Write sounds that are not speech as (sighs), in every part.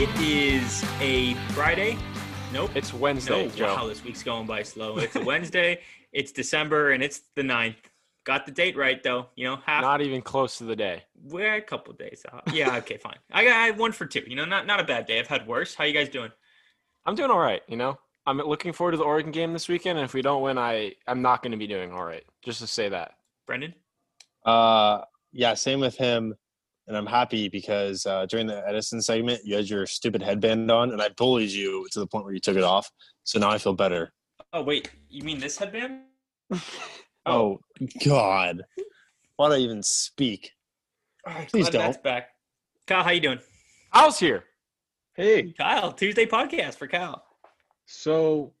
It is a Friday. Nope. It's Wednesday, no, Joe. wow, this week's going by slow. It's a Wednesday. (laughs) it's December, and it's the 9th. Got the date right though. You know, half. Not even close to the day. we're a couple days out. Yeah, okay, (laughs) fine. I got I had one for two. You know, not not a bad day. I've had worse. How you guys doing? I'm doing all right. You know, I'm looking forward to the Oregon game this weekend. And if we don't win, I I'm not going to be doing all right. Just to say that. Brendan? Uh, yeah, same with him. And I'm happy because uh, during the Edison segment, you had your stupid headband on, and I bullied you to the point where you took it off. So now I feel better. Oh wait, you mean this headband? (laughs) Oh, God. Why do I even speak? All right, Please glad That's back. Kyle, how you doing? Kyle's here. Hey, Kyle, Tuesday podcast for Kyle. so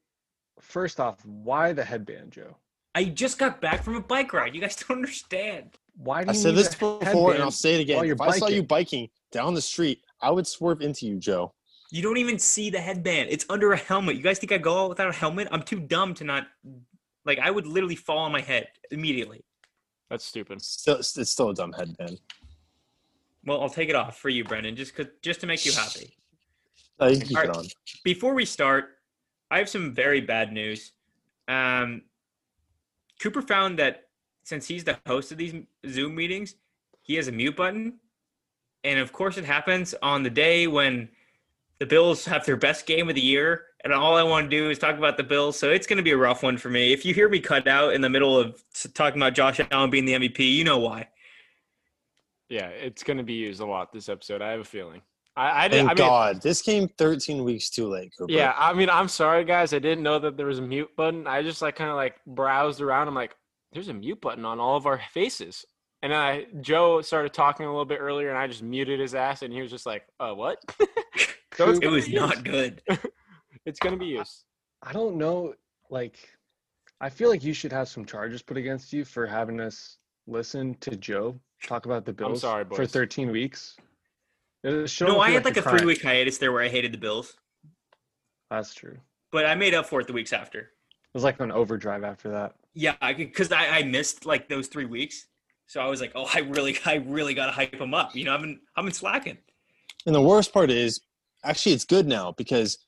first off, why the headband, Joe? I just got back from a bike ride. You guys don't understand. Why do I said this before, and I'll say it again. while you're If I saw you biking down the street, I would swerve into you, Joe. You don't even see the headband. It's under a helmet. You guys think I go out without a helmet? I'm too dumb to not. Like, I would literally fall on my head immediately. That's stupid. Still, it's still a dumb headband. Well, I'll take it off for you, Brendan, just 'cause- just to make you happy. Uh, you can keep All it right. on. Before we start, I have some very bad news. Um, Cooper found that since he's the host of these Zoom meetings, he has a mute button. And of course, it happens on the day when the Bills have their best game of the year. And all I want to do is talk about the Bills. So it's going to be a rough one for me. If you hear me cut out in the middle of talking about Josh Allen being the MVP, you know why. Yeah, it's going to be used a lot this episode. I have a feeling. I, I did. Thank I mean, God. This came 13 weeks too late, Cooper. yeah. I mean, I'm sorry, guys. I didn't know that there was a mute button. I just like kind of like browsed around. I'm like, there's a mute button on all of our faces. And I Joe started talking a little bit earlier, and I just muted his ass, and he was just like, "Uh, what?" (laughs) so It was not good. (laughs) It's gonna be used. I don't know. Like, I feel like you should have some charges put against you for having us listen to Joe talk about the Bills sorry, for 13 weeks. No, I feel had like a crime. three week hiatus there where I hated the Bills, That's true. But I made up for it the weeks after. It was like an overdrive after that. Yeah, I because I, I missed like those three weeks, so I was like, oh, I really, (laughs) I really gotta hype him up. You know, I've been, I've been slacking. And the worst part is, actually, it's good now because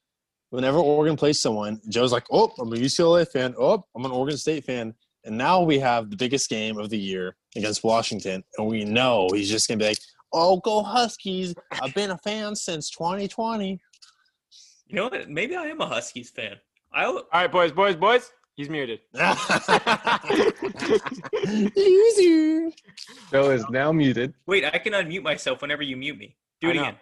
whenever Oregon plays someone, Joe's like, "Oh, I'm a UCLA fan. Oh, I'm an Oregon State fan." And now we have the biggest game of the year against Washington, and we know he's just gonna be like, "Oh, go Huskies! I've been a fan since 2020." You know what? Maybe I am a Huskies fan. I All right, boys, boys, boys. He's muted. (laughs) Loser. Joe is now muted. wait. I can unmute myself whenever you mute me. Do it again.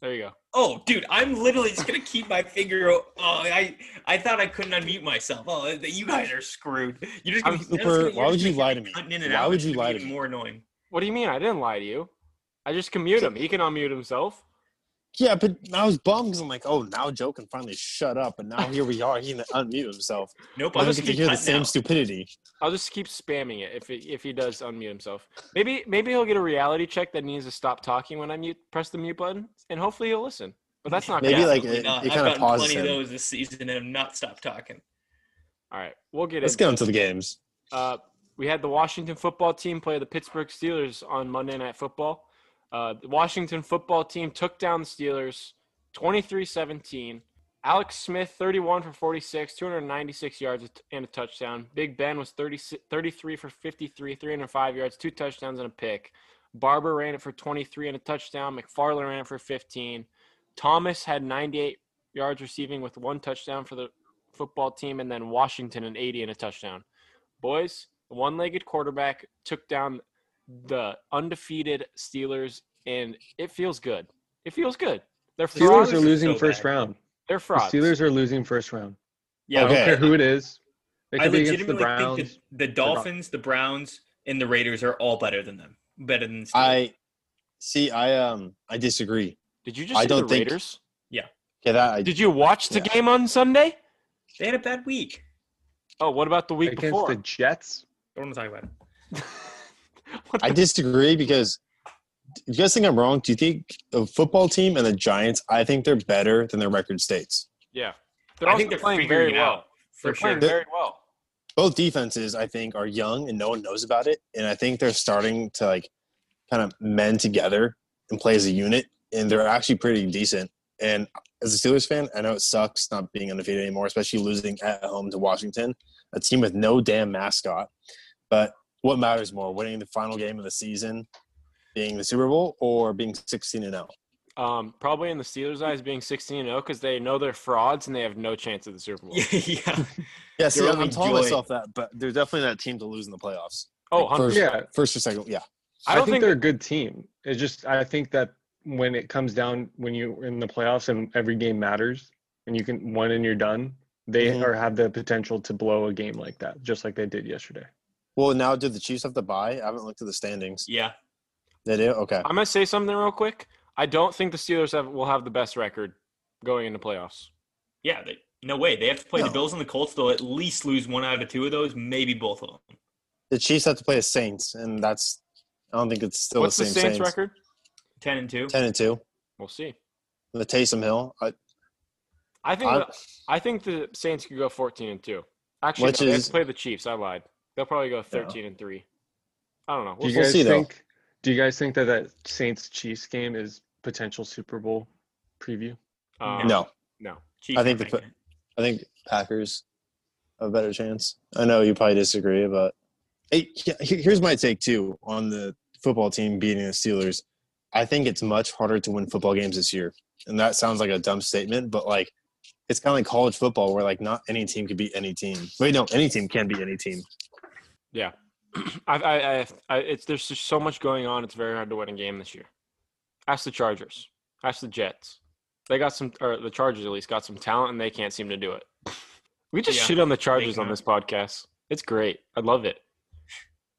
There you go. Oh, dude, I'm literally just gonna keep my finger. Oh, I, I thought I couldn't unmute myself. Oh, you guys are screwed. You're just gonna. I'm that's gonna- super- why would you lie to me? cutting in and Why out. would you lie to me? More annoying. What do you mean? I didn't lie to you. I just can mute him. He can unmute himself. Yeah, but I was bummed because I'm like, "Oh, now Joe can finally shut up," and now here we are. He can unmute himself. Nope. I I'll don't just get to keep hear the same out. stupidity. I'll just keep spamming it if it, if he does unmute himself. Maybe maybe he'll get a reality check that needs to stop talking when I mute press the mute button, and hopefully he'll listen. But that's not Maybe, gonna like, happen. Definitely it- not. it I've kinda pauses plenty of those this season and have not stopped talking. All right, we'll get Let's into get into the games. Uh, we had the Washington football team play the Pittsburgh Steelers on Monday Night Football. Uh, the Washington football team took down the Steelers 23 17. Alex Smith, 31 for 46, 296 yards and a touchdown. Big Ben was 30, 33 for 53, 305 yards, two touchdowns and a pick. Barber ran it for 23 and a touchdown. McFarland ran it for 15. Thomas had 98 yards receiving with one touchdown for the football team, and then Washington an 80 and a touchdown. Boys, the one-legged quarterback took down the undefeated Steelers, and it feels good. It feels good. They're Steelers are losing so first bad. round. They're The. Steelers are losing first round. Yeah, I don't care who it is. They I could be against the legitimately Browns. think that the Dolphins, the Browns, and the Raiders are all better than them. Better than the Steelers. I see. I um. I disagree. Did you just I say don't the think- Raiders? Yeah. Okay, that I, Did you watch the Yeah. game on Sunday? They had a bad week. Oh, what about the week against before? the Jets. Don't want to talk about it. (laughs) (laughs) What I disagree because. Do you guys think I'm wrong? Do you think the football team and the Giants? I think they're better than their record states. yeah, they're I think they're playing very well. They're sure. playing very well. Both defenses, I think, are young and no one knows about it, and I think they're starting to like kind of mend together and play as a unit. and they're actually pretty decent. And as a Steelers fan, I know it sucks not being undefeated anymore, especially losing at home to Washington, a team with no damn mascot. But what matters more, winning the final game of the season, being the Super Bowl, or being 16 and 0? Um, probably in the Steelers' eyes, being 16 and 0 because they know they're frauds and they have no chance at the Super Bowl. (laughs) yeah. Yeah, see, You're I'm only telling myself that, but they're definitely that team to lose in the playoffs. Oh, Like, 100%. first, Yeah. first or second, yeah. I I, don't think, think they're a good team. It's just I think that when it comes down when you're in the playoffs and every game matters and you can one and you're done, they Mhm. are have the potential to blow a game like that, just like they did yesterday. Well, now did the Chiefs have to buy? I haven't looked at the standings. Yeah. They do? Okay. I'm gonna say something real quick. I don't think the Steelers have will have the best record going into playoffs. Yeah. They, no way. They have to play No. the Bills and the Colts. They'll at least lose one out of two of those, maybe both of them. The Chiefs have to play the Saints, and that's I don't think it's still What's the the same Saints, record? 10 and 2. Ten and two. We'll see. The Taysom Hill. I, I think I- the, I think the Saints could go 14 and two. Actually, Which no, they have is- to play the Chiefs. I lied. They'll probably go 13 and three. I don't know. Do We'll you see. We'll guys see, though. think do you guys think that that Saints Chiefs game is potential Super Bowl preview? Um, no, no. Chiefs I think the- I think Packers have a better chance. I know you probably disagree, but hey, here's my take too on the football team beating the Steelers. I think it's much harder to win football games this year, and that sounds like a dumb statement, but like it's kind of like college football, where like not any team can beat any team. Wait, no, any team can beat any team. (clears throat) I, I, I, I, it's there's just so much going on. It's very hard to win a game this year. Ask the Chargers. Ask the Jets. They got some, or the Chargers at least got some talent, and they can't seem to do it. (laughs) We just Yeah, shit on the Chargers on this podcast. It's great. I love it.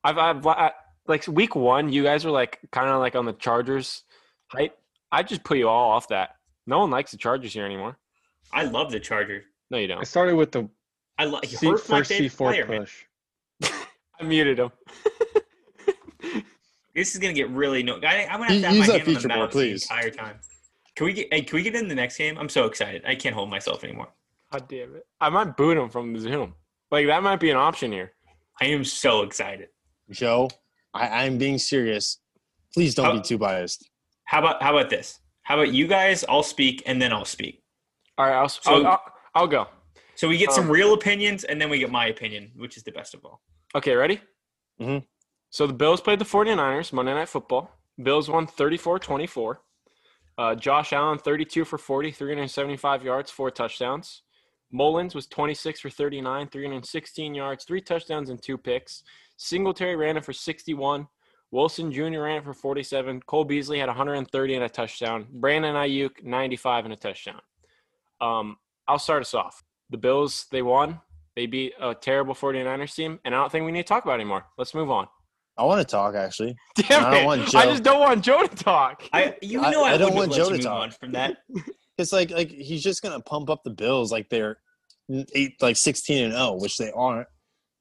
I've, I've, I, like week one, you guys were like kind of like on the Chargers hype. I just put you all off that. No one likes the Chargers here anymore. I love the Chargers. No, you don't. I started with the I love C, first C4 player, man. Push. I muted him. (laughs) This is gonna get really no. I, I'm gonna have to have Use my that hand on the feature board, mouse please. the entire time. Can we get? Hey, can we get in the next game? I'm so excited. I can't hold myself anymore. God damn it. I might boot him from the Zoom. Like that might be an option here. I am so excited. Joe, I, I'm being serious. Please don't Oh. be too biased. How about how about this? How about you guys? I'll speak and then I'll speak. All right, I'll, so. I'll, I'll go. So we get some Um, real opinions and then we get my opinion, which is the best of all. Okay, ready? Mhm. So the Bills played the 49ers Monday Night Football. Bills won 34 24. Uh, Josh Allen, 32 for 40, 375 yards, four touchdowns. Mullens was 26 for 39, 316 yards, three touchdowns, and two picks. Singletary ran it for 61. Wilson Jr. ran it for 47. Cole Beasley had 130 and a touchdown. Brandon Aiyuk, 95 and a touchdown. Um, I'll start us off. The Bills, they won. They beat a terrible 49ers team, and I don't think we need to talk about it anymore. Let's move on. I want to talk actually. (laughs) Damn I don't it. want I just don't want Joe to talk. I you know I, I don't wouldn't want let Joe you to move talk. on from that. (laughs) It's like like he's just gonna pump up the Bills like they're eight like sixteen and zero, which they aren't.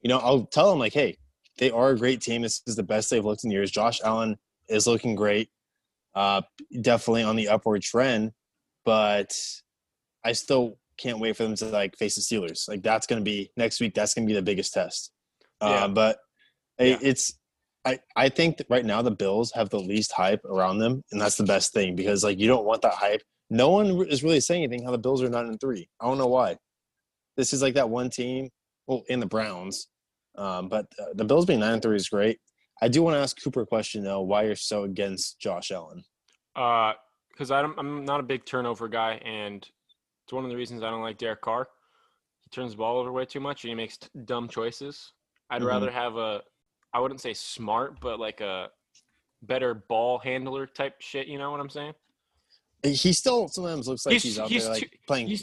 You know, I'll tell them like, hey, they are a great team. This is the best they've looked in years. Josh Allen is looking great, uh, definitely on the upward trend, but I still can't wait for them to like face the Steelers. Like that's gonna be next week. That's gonna be the biggest test. Yeah. Uh, but Yeah. it's. I, I think that right now the Bills have the least hype around them, and that's the best thing because like you don't want that hype no one is really saying anything how the Bills are nine and three. I don't know why. This is like that one team, well, in the Browns, um, but uh, the Bills being nine and three is great. I do want to ask Cooper a question though: Why you're so against Josh Allen? Uh, because I'm I'm not a big turnover guy, and it's one of the reasons I don't like Derek Carr. He turns the ball over way too much, and he makes t- dumb choices. I'd Mhm. rather have a, I wouldn't say smart, but like a better ball handler type shit. You know what I'm saying? He still sometimes looks like He's- he's, out he's there like playing. he's-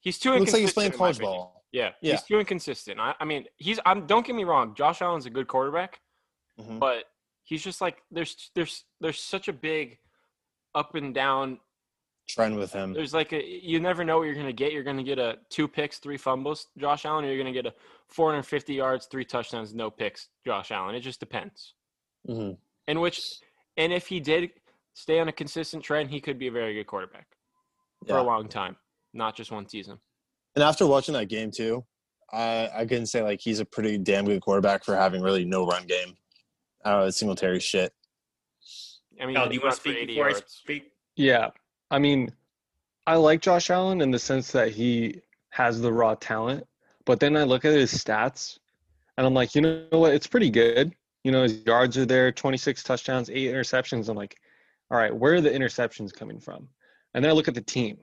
He's too looks like he's inconsistent. playing college ball. Yeah, Yeah. he's too inconsistent. I, I mean, he's. I'm. Don't get me wrong. Josh Allen's a good quarterback, Mhm. but he's just like there's there's there's such a big up and down Trend with him. there's like a you never know what you're gonna get. You're gonna get a two picks, three fumbles, Josh Allen, or you're gonna get a 450 yards, three touchdowns, no picks, Josh Allen. It just depends. hmm In which, and if he did stay on a consistent trend, he could be a very good quarterback for Yeah. a long time, not just one season. And after watching that game too, I I can say like he's a pretty damn good quarterback for having really no run game. I don't know, Singletary shit. I mean, Kyle, do you want to speak 80 before I speak? Yeah. I mean, I like Josh Allen in the sense that he has the raw talent, but then I look at his stats and I'm like, you know what? It's pretty good. You know, his yards are there, 26 touchdowns, eight interceptions. I'm like, all right, where are the interceptions coming from? And then I look at the team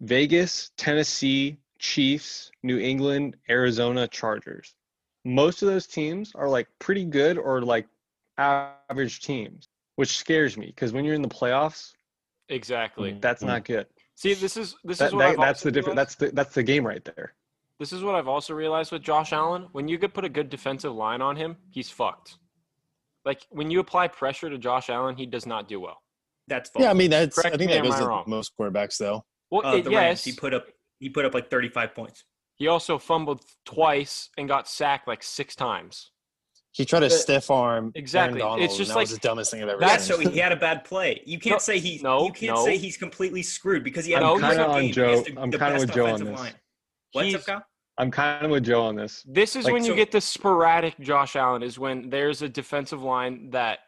Vegas, Tennessee, Chiefs, New England, Arizona, Chargers. Most of those teams are like pretty good or like average teams, which scares me because when you're in the playoffs, Exactly. that's not good. See, this is this That- is what that- I've that's the different. That's the that's the game right there. This is what I've also realized with Josh Allen. When you could put a good defensive line on him, he's fucked. Like when you apply pressure to Josh Allen, he does not do well. That's false. Yeah, I mean that's Correct I think me, that am goes to wrong? most quarterbacks though. Well, uh, it- the yes, Rams. He put up he put up like 35 points. he also fumbled twice and got sacked like six times. He tried to stiff arm Exactly. Aaron Donald, It's and just that was like- the dumbest thing I've ever Yeah, That's- seen. so he had a bad play. You can't No, say he. no, you can't no. say he's completely screwed because he had No, a I'm kinda on game Joe- the, I'm kinda with Joe on this. line. What's He's- up, Kyle? I'm kind of with Joe on this. This is Like, when you so- get the sporadic Josh Allen. Is when there's a defensive line that.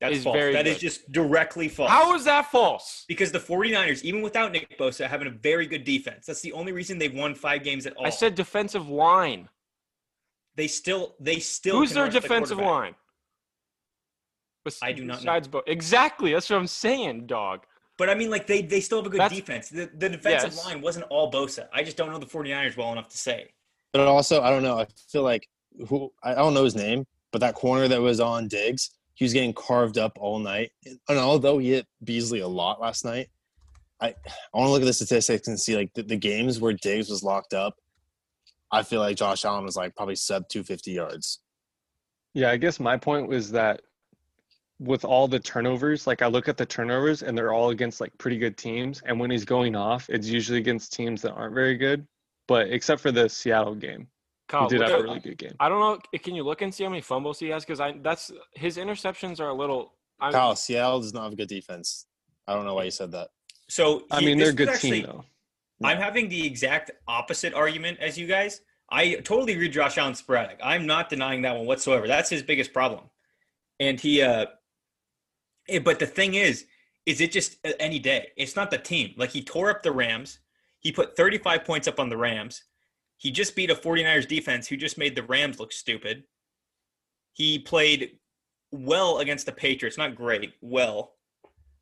That's is false. very That is good. just directly false. How is that false? Because the 49ers, even without Nick Bosa, having a very good defense. That's the only reason they've won five games at all. I said defensive line. They still they still Who's their rush the defensive line? Bes- I do not know. Besides Bo- exactly. That's what I'm saying, dog. But I mean, like they they still have a good That's- defense. The, the defensive Yes. line wasn't all Bosa. I just don't know the 49ers well enough to say. But also, I don't know. I feel like who I don't know his name, but that corner that was on Diggs, he was getting carved up all night. And although he hit Beasley a lot last night, I I want to look at the statistics and see like the, the games where Diggs was locked up. I feel like Josh Allen was like probably sub 250 yards. Yeah, I guess my point was that with all the turnovers, like I look at the turnovers and they're all against like pretty good teams. And when he's going off, it's usually against teams that aren't very good. But except for the Seattle game, he Kyle, did look have a really good game. I don't know. Can you look and see how many fumbles he has? Because I that's his interceptions are a little. I, Kyle, Seattle does not have a good defense. I don't know why you said that. So I mean, they're a good actually- team though. I'm having the exact opposite argument as you guys. I totally agree Josh Allen sporadic. I'm not denying that one whatsoever. That's his biggest problem. And he uh eh, but the thing is is it just uh, any day. It's not the team. Like he tore up the Rams. He put 35 points up on the Rams. He just beat a 49ers defense who just made the Rams look stupid. He played well against the Patriots, not great, well.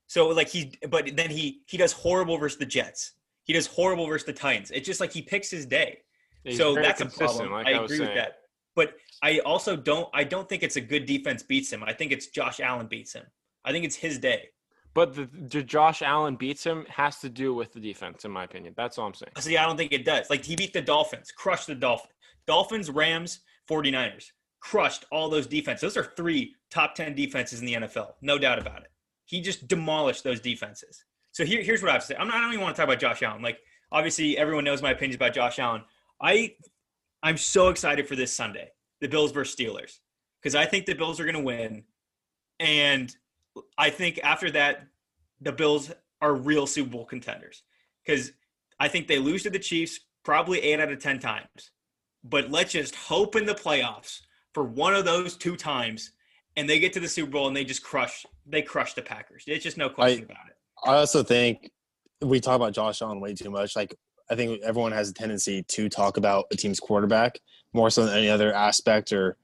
So like he but then he he does horrible versus the Jets. He does horrible versus the Titans. It's just like he picks his day. he's so that's a problem. Like I I, agree with that. But I also don't I don't think it's a good defense beats him. I think it's Josh Allen beats him. I think it's his day. But the, the Josh Allen beats him has to do with the defense, in my opinion. That's all I'm saying. See, I don't think it does. Like he beat the Dolphins, crushed the Dolphins. Dolphins, Rams, 49ers. Crushed all those defenses. Those are three top 10 defenses in the NFL. No doubt about it. He just demolished those defenses. So here, here's what I have to say. I'm not, I don't even want to talk about Josh Allen. Like, obviously, everyone knows my opinions about Josh Allen. I, I'm so excited for this Sunday, the Bills versus Steelers, because I think the Bills are going to win. And I think after that, the Bills are real Super Bowl contenders because I think they lose to the Chiefs probably eight out of 10 times. But let's just hope in the playoffs for one of those two times and they get to the Super Bowl and they just crush they crush the Packers. It's just no question about it. I also think we talk about Josh Allen way too much. Like I think everyone has a tendency to talk about a team's quarterback more so than any other aspect or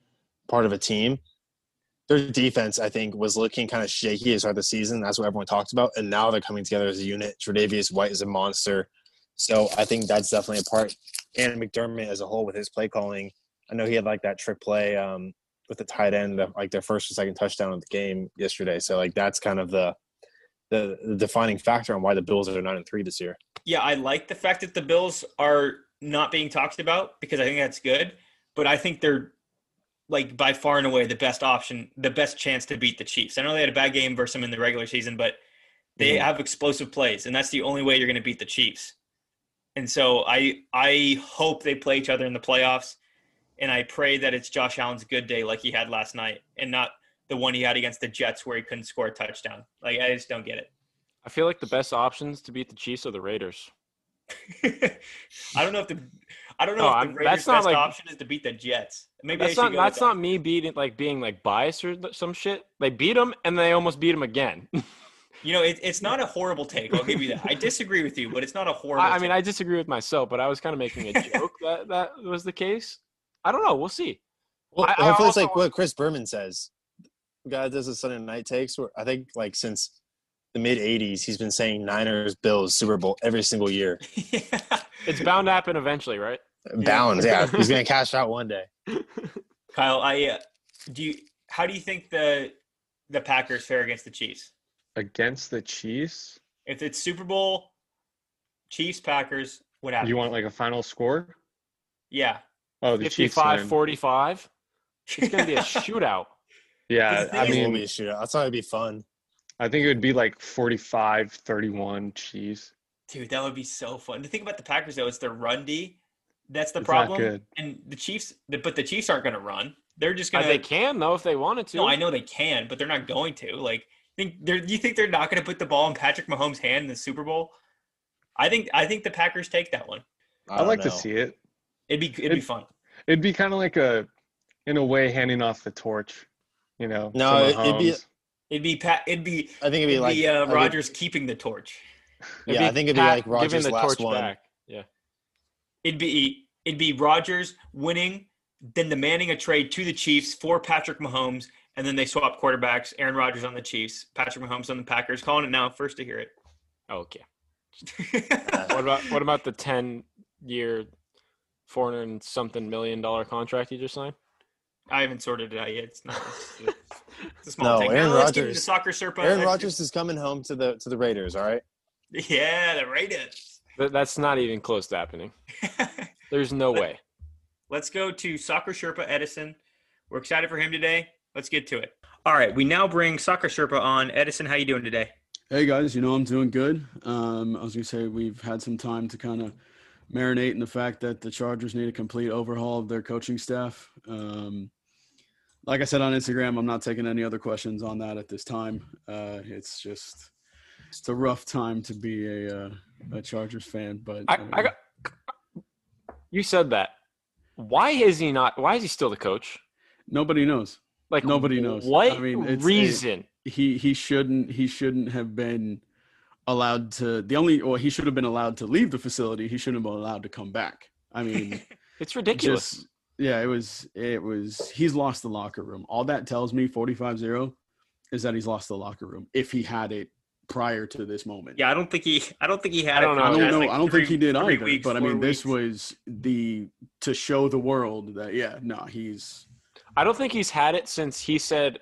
part of a team. Their defense, I think, was looking kind of shaky as of the season. That's what everyone talked about, and now they're coming together as a unit. Tre'Davious White is a monster, so I think that's definitely a part. And McDermott as a whole with his play calling, I know he had like that trick play um, with the tight end, like their first or second touchdown of the game yesterday. So like that's kind of the the, the defining factor on why the Bills are nine and three this year. Yeah, I like the fact that the Bills are not being talked about because I think that's good. But I think they're like by far and away the best option, the best chance to beat the Chiefs. I know they had a bad game versus them in the regular season, but they Mhm. have explosive plays, and that's the only way you're going to beat the Chiefs. And so I I hope they play each other in the playoffs, and I pray that it's Josh Allen's good day like he had last night, and not the one he had against the Jets where he couldn't score a touchdown. Like I just don't get it. I feel like the best options to beat the Chiefs are the Raiders. (laughs) I don't know if the I don't know No, if the Raiders' that's not best like- option is to beat the Jets. Maybe That's not that's with not me beating like being like biased or some shit. They beat them and they almost beat them again. You know, it, it's not (laughs) a horrible take. I'll give you that. I disagree with you, but it's not a horrible. I, I mean. I disagree with myself, but I was kind of making a joke that that was the case. I don't know. We'll see. Well, I- I hopefully it's like what Chris Berman says. The guy that does the Sunday night takes. Where I think like since the mid '80s, he's been saying Niners, Bills, Super Bowl every single year. (laughs) yeah. It's bound to happen eventually, right? Bound, yeah. He's gonna (laughs) cash out one day. (laughs) Kyle, I uh, do you. How do you think the the Packers fare against the Chiefs? Against the Chiefs, If it's Super Bowl, Chiefs Packers, what happens? you want like a final score? yeah. Oh, the Chiefs 55 win. 45. It's going to be a shootout. Yeah, I thing it will mean, be a shootout. That's not gonna be fun. I think it would be like 45 31 Chiefs. Dude, that would be so fun. The thing about the Packers though is their run D. That's the It's not problem. good. And the Chiefs, but the Chiefs aren't going to run. They're just Uh, going they can, though, if they wanted to. No, I know they can, but they're not going to. Like, think they're. You think they're not going to put the ball in Patrick Mahomes' hand in the Super Bowl? I think. I think the Packers take that one. I I'd don't like to see it. It'd be. It'd be fun. It'd be kind of like a, in a way, handing off the torch. You know. No, it- it'd be- It'd be. Pat. It'd be. I think it'd be It'd like be uh, I think- Rodgers keeping the torch. It'd Yeah, I think it'd be Pat like giving Rodgers' the last torch one. back. Yeah. It'd be. It'd be Rodgers winning, then demanding a trade to the Chiefs for Patrick Mahomes, and then they swap quarterbacks. Aaron Rodgers on the Chiefs, Patrick Mahomes on the Packers. Calling it now. First to hear it. Okay. (laughs) What about what about the 10 year, 400 something million dollar contract you just signed? I haven't sorted it out yet. It's not. It's, it's a small No, thing. Aaron Now let's get into Rodgers- soccer Sherpa. Aaron Rodgers is coming home to the to the Raiders. All right. Yeah, the Raiders. Th- That's not even close to happening. (laughs) There's no way. Let's go to Soccer Sherpa Edison. We're excited for him today. Let's get to it. All right, we now bring Soccer Sherpa on. Edison, how you doing today? Hey guys, you know I'm doing good. Um, I was gonna say we've had some time to kind of marinate in the fact that the Chargers need a complete overhaul of their coaching staff. Um, like I said on Instagram, I'm not taking any other questions on that at this time. Uh, it's just it's a rough time to be a uh, a Chargers fan, but I, uh, I got. You said that. Why is he not? Why is he still the coach? nobody knows. Like Nobody knows. What I mean, it's- reason? he he shouldn't he shouldn't have been allowed to the only or he should have been allowed to leave the facility he shouldn't have been allowed to come back i mean (laughs) it's ridiculous. just yeah it was it was he's lost the locker room all that tells me 45-0 is that he's lost the locker room if he had it prior to this moment Yeah, I don't think he. I don't think he had. I don't it know. I don't know. like, I don't three- think he did three either. weeks, but I four mean, this weeks. was the to show the world that yeah, no, he's I don't think he's had it since he said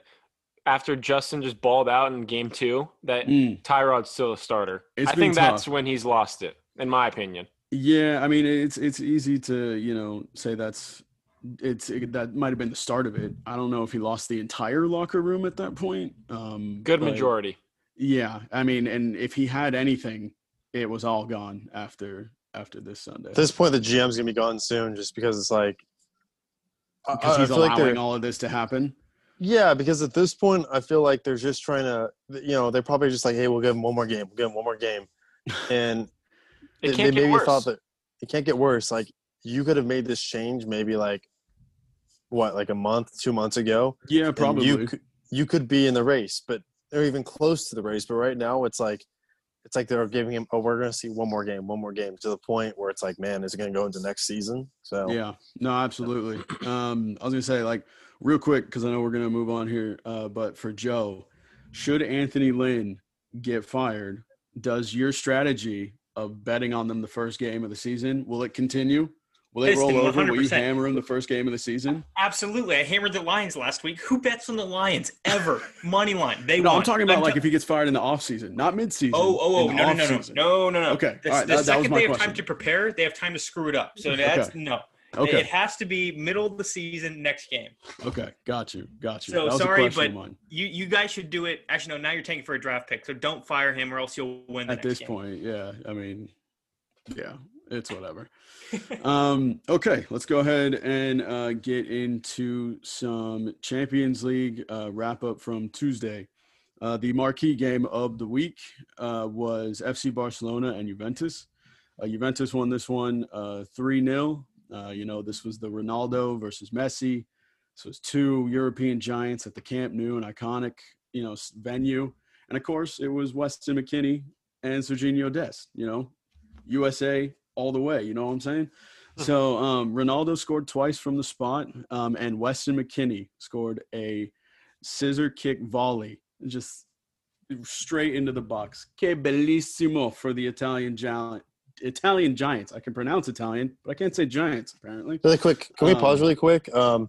after Justin just balled out in game two that mm, Tyrod's still a starter. It's I been think that's when he's lost it, in my opinion. yeah. I mean, it's it's easy to you know say that's it's it, that might have been the start of it. I don't know if he lost the entire locker room at that point. Um, Good majority. Yeah, I mean, and if he had anything, it was all gone after after this Sunday. At this point, the GM's gonna be gone soon, just because it's like. I- because I he's feel like allowing all of this to happen. Yeah, because at this point, I feel like they're just trying to, you know, they're probably just like, hey, we'll give him one more game, we'll give him one more game, (laughs) and It they, can't they get maybe worse. thought that it can't get worse. Like you could have made this change maybe like what, like a month, two months ago. Yeah, probably. you could, you could be in the race, but they're even close to the race. But right now, it's like it's like they're giving him, oh, we're gonna see one more game, one more game, to the point where it's like, man, is it gonna go into next season? So Yeah, no, absolutely. Um, I was gonna say like real quick because I know we're gonna move on here. Uh, but for Joe, should Anthony Lynn get fired, does your strategy of betting on them the first game of the season will it continue? Will Listen, roll over? Will you hammer him the first game of the season? Absolutely, I hammered the Lions last week. Who bets on the Lions ever? (laughs) Money line. They No, won. I'm talking about like t- if he gets fired in the offseason, not midseason. Oh, oh, oh, no, no, no, no, no, no, no. Okay, The, all right, the that- that second my they have time to prepare, they have time to screw it up. So that's Okay. no. Okay, It has to be middle of the season, next game. okay, got you, got you. So, that sorry, but. You you guys should do it. Actually, no. Now you're taking for a draft pick, so don't fire him, or else you'll win the At this game. point, yeah, I mean, yeah, it's whatever. um, okay, let's go ahead and uh, get into some Champions League uh, wrap up from Tuesday. Uh, the marquee game of the week uh, was FC Barcelona and Juventus. Uh, Juventus won this one uh, 3 0. Uh, you know, this was the Ronaldo versus Messi. This was two European giants at the Camp Nou, an iconic, you know, venue. And of course, it was Weston McKennie and Sergiño Dest. You know, USA all the way. You know what I'm saying? So um, Ronaldo scored twice from the spot, um, and Weston McKennie scored a scissor kick volley, just straight into the box. Que bellissimo for the Italian giant. Italian Giants. I can pronounce Italian, but I can't say Giants apparently. Really quick, can we Um, pause really quick? Um,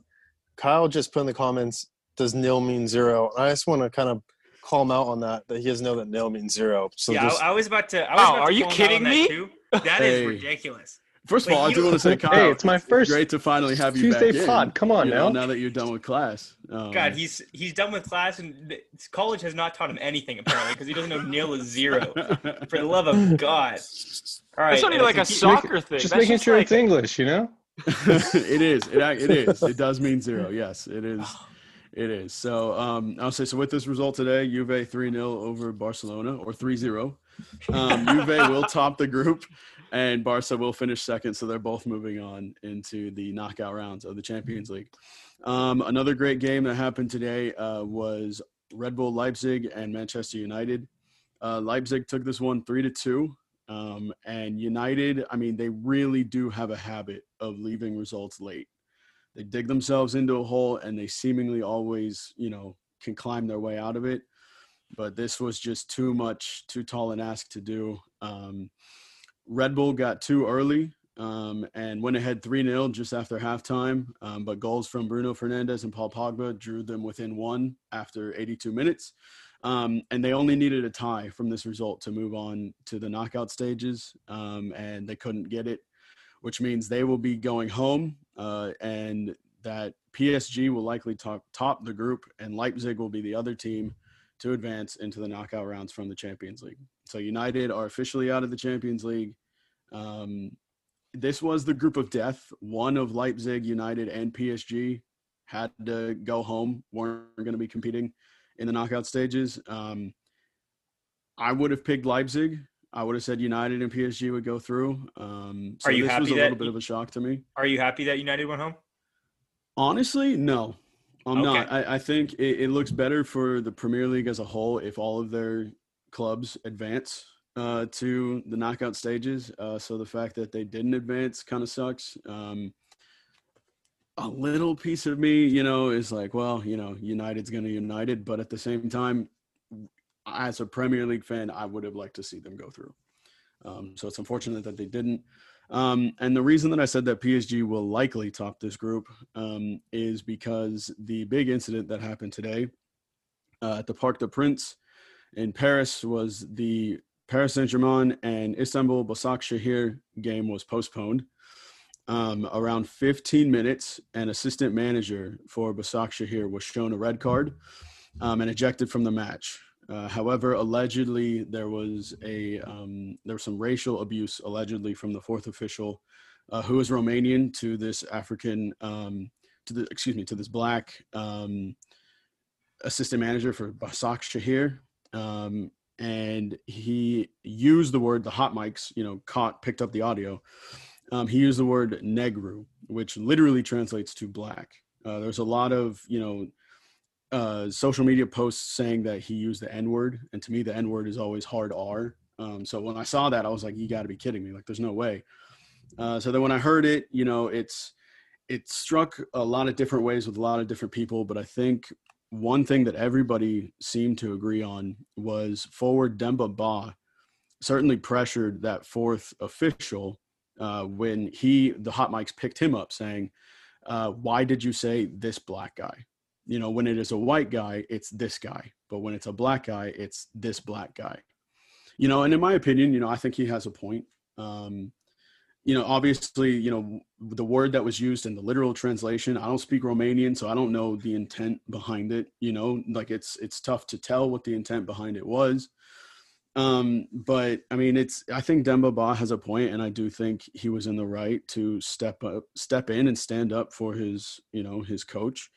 Kyle just put in the comments, "Does nil mean zero? I just want to kind of call him out on that. That he doesn't know that nil means zero. So yeah, just, I, I was about to. I was Wow, about are to you call him out kidding on that me? Too. That is Hey. ridiculous. First of Like, all, I do want to say, Kyle, Hey, it's my first great to finally have you Tuesday back in. Come on you know, now. now that you're done with class. Um, God, he's he's done with class, and college has not taught him anything apparently because he doesn't know nil is zero. (laughs) For the love of God! All right, That's not even like a so he- soccer thing. Just That's making just sure like, it's English, you know? (laughs) it is. It, it is. It does mean zero. Yes, it is. (sighs) It is. So um, I'll say so with this result today, Juve 3 0 over Barcelona or 3 0. Um, (laughs) Juve will top the group and Barca will finish second. So they're both moving on into the knockout rounds of the Champions League. Um, another great game that happened today uh, was Red Bull Leipzig and Manchester United. Uh, Leipzig took this one 3 to 2. Um, and United, I mean, they really do have a habit of leaving results late. They dig themselves into a hole and they seemingly always, you know, can climb their way out of it. But this was just too much, too tall an ask to do. Um, Red Bull got too early um, and went ahead 3 0 just after halftime. Um, but goals from Bruno Fernandes and Paul Pogba drew them within one after 82 minutes. Um, and they only needed a tie from this result to move on to the knockout stages, um, and they couldn't get it, which means they will be going home, uh, and that PSG will likely top, top the group, and Leipzig will be the other team to advance into the knockout rounds from the Champions League. So United are officially out of the Champions League. Um, this was the group of death. One of Leipzig, United, and PSG had to go home, weren't going to be competing in the knockout stages. Um, I would have picked Leipzig. I would have said United and PSG would go through. Um, so Are you this was happy a little bit of a shock to me. Are you happy that United went home? Honestly, no, I'm Okay. not. I, I think it, it looks better for the Premier League as a whole if all of their clubs advance uh, to the knockout stages. Uh, so the fact that they didn't advance kind of sucks. Um, a little piece of me, you know, is like, well, you know, United's going to United, but at the same time, as a Premier League fan, I would have liked to see them go through. Um, so it's unfortunate that they didn't. Um, and the reason that I said that PSG will likely top this group um, is because the big incident that happened today uh, at the Parc des Princes in Paris was the Paris Saint Germain and Istanbul Başakşehir game was postponed um, around 15 minutes. An assistant manager for Başakşehir was shown a red card um, and ejected from the match. Uh, however, allegedly there was a um, there was some racial abuse allegedly from the fourth official, uh, who is Romanian to this African um, to the excuse me to this black um, assistant manager for Başakşehir, um, and he used the word the hot mics you know caught picked up the audio. Um, he used the word negru, which literally translates to black. Uh, there's a lot of you know uh, social media posts saying that he used the N word, and to me, the N word is always hard R. Um, so when I saw that, I was like, "You got to be kidding me! Like, there's no way." Uh, so then when I heard it, you know, it's it struck a lot of different ways with a lot of different people, but I think one thing that everybody seemed to agree on was forward Demba Ba certainly pressured that fourth official uh, when he the hot mics picked him up saying, uh, "Why did you say this black guy?" You know when it is a white guy it's this guy but when it's a black guy it's this black guy. You know and in my opinion you know i think he has a point. Um you know obviously you know the word that was used in the literal translation i don't speak romanian so i don't know the intent behind it you know like it's it's tough to tell what the intent behind it was. Um but i mean it's i think demba ba has a point and i do think he was in the right to step up step in and stand up for his you know his coach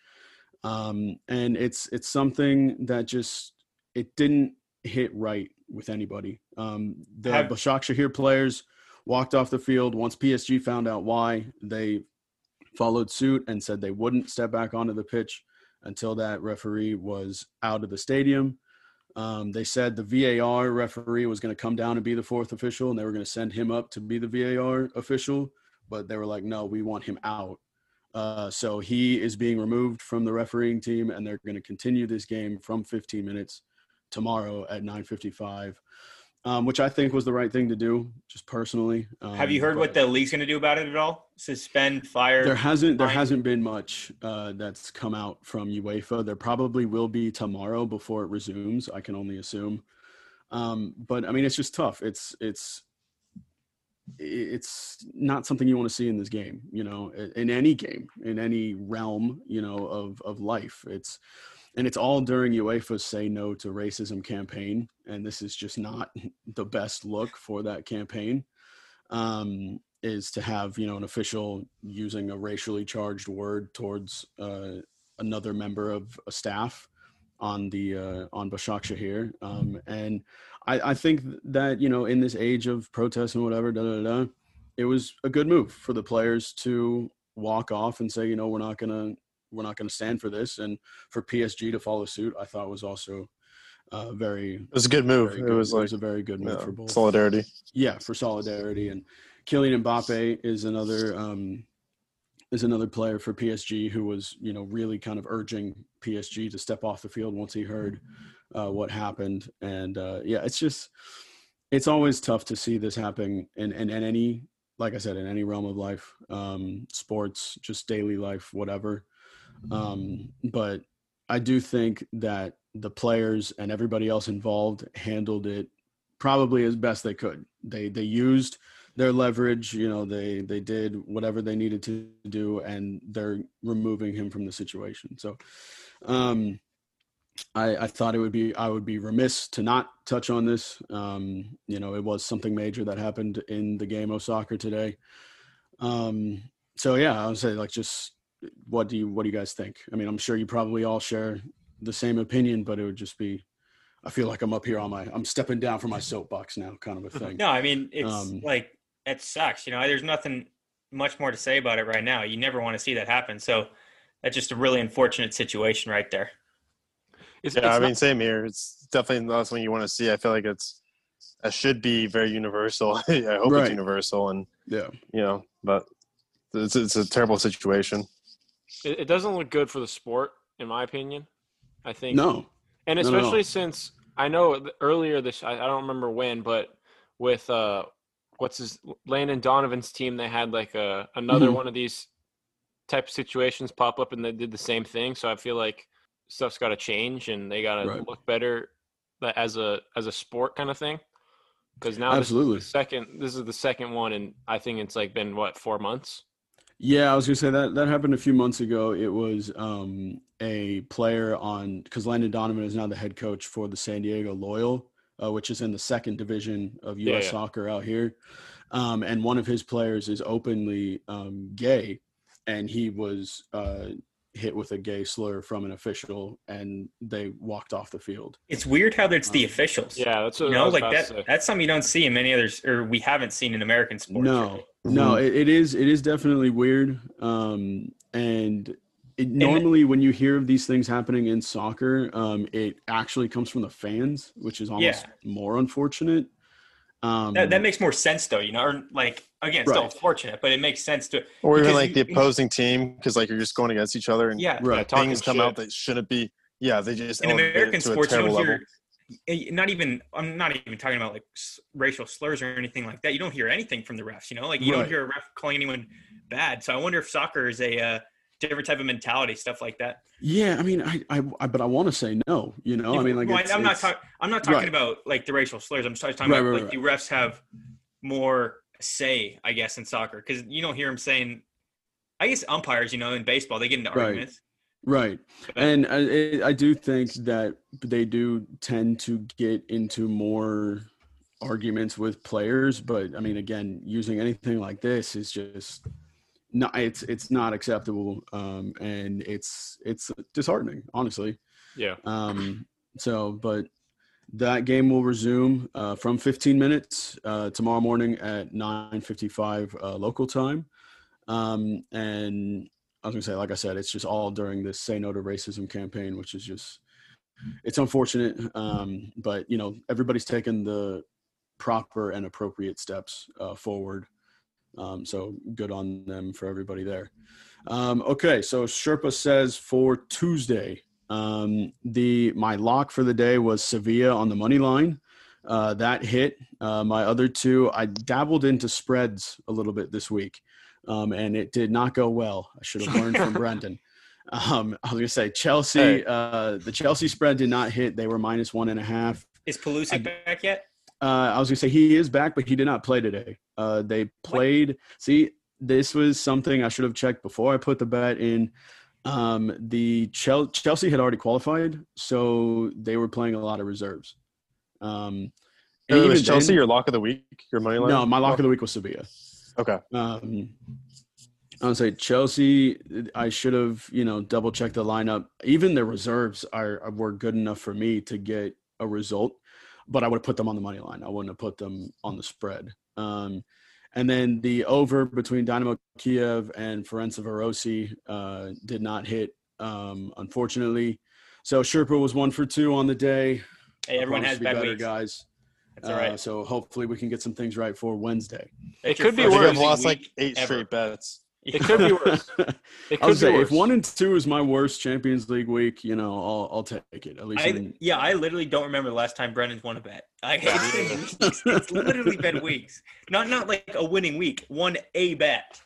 um, and it's it's something that just it didn't hit right with anybody. Um, the Have- Başakşehir players walked off the field once PSG found out why. They followed suit and said they wouldn't step back onto the pitch until that referee was out of the stadium. Um, they said the VAR referee was going to come down and be the fourth official, and they were going to send him up to be the VAR official. But they were like, no, we want him out. Uh, so he is being removed from the refereeing team, and they're going to continue this game from 15 minutes tomorrow at 9:55 um, which I think was the right thing to do, just personally. Um, Have you heard what the league's going to do about it at all? Suspend, fire? There hasn't. There fine? hasn't been much uh, that's come out from UEFA. There probably will be tomorrow before it resumes. I can only assume. Um, but I mean, it's just tough. It's it's it's not something you want to see in this game. You know, in any game, in any realm, you know, of of life. It's and it's all during UEFA's "Say No to Racism" campaign, and this is just not (laughs) the best look for that campaign. Um, is to have you know an official using a racially charged word towards uh, another member of a staff on the uh, on Başakşehir, um, and I, I think that you know in this age of protests and whatever, da, da, da, it was a good move for the players to walk off and say, you know, we're not gonna we're not going to stand for this. And for PSG to follow suit, I thought was also uh, very. It was a good move. Good. It was it was a very good move yeah, for both. solidarity. Yeah, for solidarity, and Kylian Mbappe is another um, is another player for PSG who was you know really kind of urging PSG to step off the field once he heard uh, what happened, and uh, yeah, it's just it's always tough to see this happen in, in, in any like I said in any realm of life, um, sports, just daily life, whatever. Um, but I do think that the players and everybody else involved handled it probably as best they could. They they used their leverage, you know, they they did whatever they needed to do and they're removing him from the situation. So um I, I thought it would be I would be remiss to not touch on this. Um, you know, it was something major that happened in the game of soccer today. Um, so yeah, I would say like just what do you what do you guys think? I mean, I'm sure you probably all share the same opinion, but it would just be I feel like I'm up here on my I'm stepping down from my soapbox now, kind of a thing. No, I mean it's Um, like it sucks. You know, there's nothing much more to say about it right now. You never want to see that happen. So that's just a really unfortunate situation right there. It's, Yeah, it's I not- mean, same here. It's definitely the last one you want to see. I feel like it's it should be very universal. (laughs) I hope Right. it's universal, and Yeah. you know, but it's it's a terrible situation. it, it doesn't look good for the sport, in my opinion. I think No. and No, no, no. especially since I know earlier this I, I don't remember when, but with uh what's his Landon Donovan's team, they had like a another Mhm. one of these type of situations pop up, and they did the same thing. So I feel like stuff's got to change, and they got to Right. look better as a as a sport kind of thing. Because now Absolutely. this second this is the second one, and I think it's like been what four months. Yeah, I was gonna say that that happened a few months ago. It was um, a player on because Landon Donovan is now the head coach for the San Diego Loyal, uh, which is in the second division of U.S. Yeah, yeah. soccer out here. Um, and one of his players is openly um, gay, and he was uh, hit with a gay slur from an official, and they walked off the field. It's weird how it's the Um, officials. Yeah, that's what You I know, was like that. That's something you don't see in many others, or we haven't seen in American sports. No, really. no, it, it is it is definitely weird. Um, and it, the- normally when you hear of these things happening in soccer, um, it actually comes from the fans, which is almost more unfortunate. Um, That, that makes more sense, though. You know, or like again, still Right. unfortunate, but it makes sense to. Or even because like the opposing team, because like you're just going against each other, and Yeah, right. Yeah, things come shit. out that shouldn't be. Yeah, they just in elevate it American to a sports, you terrible don't hear. Not even. I'm not even talking about like racial slurs or anything like that. You don't hear anything from the refs. You know, like you Right. don't hear a ref calling anyone bad. So I wonder if soccer is a uh, different type of mentality, stuff like that. yeah, I mean, I, I, I but I want to say no. You know, I mean, like Well, it's- I'm not talking. I'm not talking Right. about like the racial slurs. I'm just talking Right, about right, like do refs have more say, I guess, in soccer because you don't hear them saying. I guess umpires, you know, in baseball, they get into arguments. Right. And I, I do think that they do tend to get into more arguments with players, but I mean, again, using anything like this is just not, it's, it's not acceptable. Um, and it's, it's disheartening, honestly. Yeah. Um, so, but that game will resume uh, from 15 minutes uh, tomorrow morning at 9:55 uh, local time. Um, and I was gonna say, like I said, it's just all during this "Say No to Racism" campaign, which is just it's unfortunate, um, but you know everybody's taken the proper and appropriate steps uh, forward. Um, so good on them for everybody there. Um, okay, so Sherpa says for Tuesday, um, the my lock for the day was Sevilla on the money line. Uh, that hit. Uh, my other two, I dabbled into spreads a little bit this week, um, and it did not go well. I should have learned from (laughs) Brendan. Um, I was gonna say Chelsea. Uh, the Chelsea spread did not hit. They were minus one and a half. Is Pulisic back yet? Uh, I was gonna say he is back, but he did not play today. Uh, they played. See, this was something I should have checked before I put the bet in. Um, the Chel- Chelsea had already qualified, so they were playing a lot of reserves. Um, and It was Chelsea then- your lock of the week, your money line. no, my lock of the week was Sevilla. Okay. Um, I would say Chelsea. I should have, you know, double checked the lineup. Even the reserves are were good enough for me to get a result, but I would have put them on the money line. I wouldn't have put them on the spread. Um, and then the over between Dynamo Kiev and Ferencvárosi uh, did not hit, um, unfortunately. So Sherpa was one for two on the day. Hey, everyone has to be bad better, weeks. guys. That's all Uh, so hopefully we can get some things right for Wednesday. It That's could be I first worse. I've lost like eight ever. straight bets. It could be worse. (laughs) It I would could say be if one and two is my worst Champions League week, you know, I'll I'll take it at least. I, in, yeah, I literally don't remember the last time Brennan's won a bet. I, it's been weeks. It's literally been weeks. Not not like a winning week. Won a bet.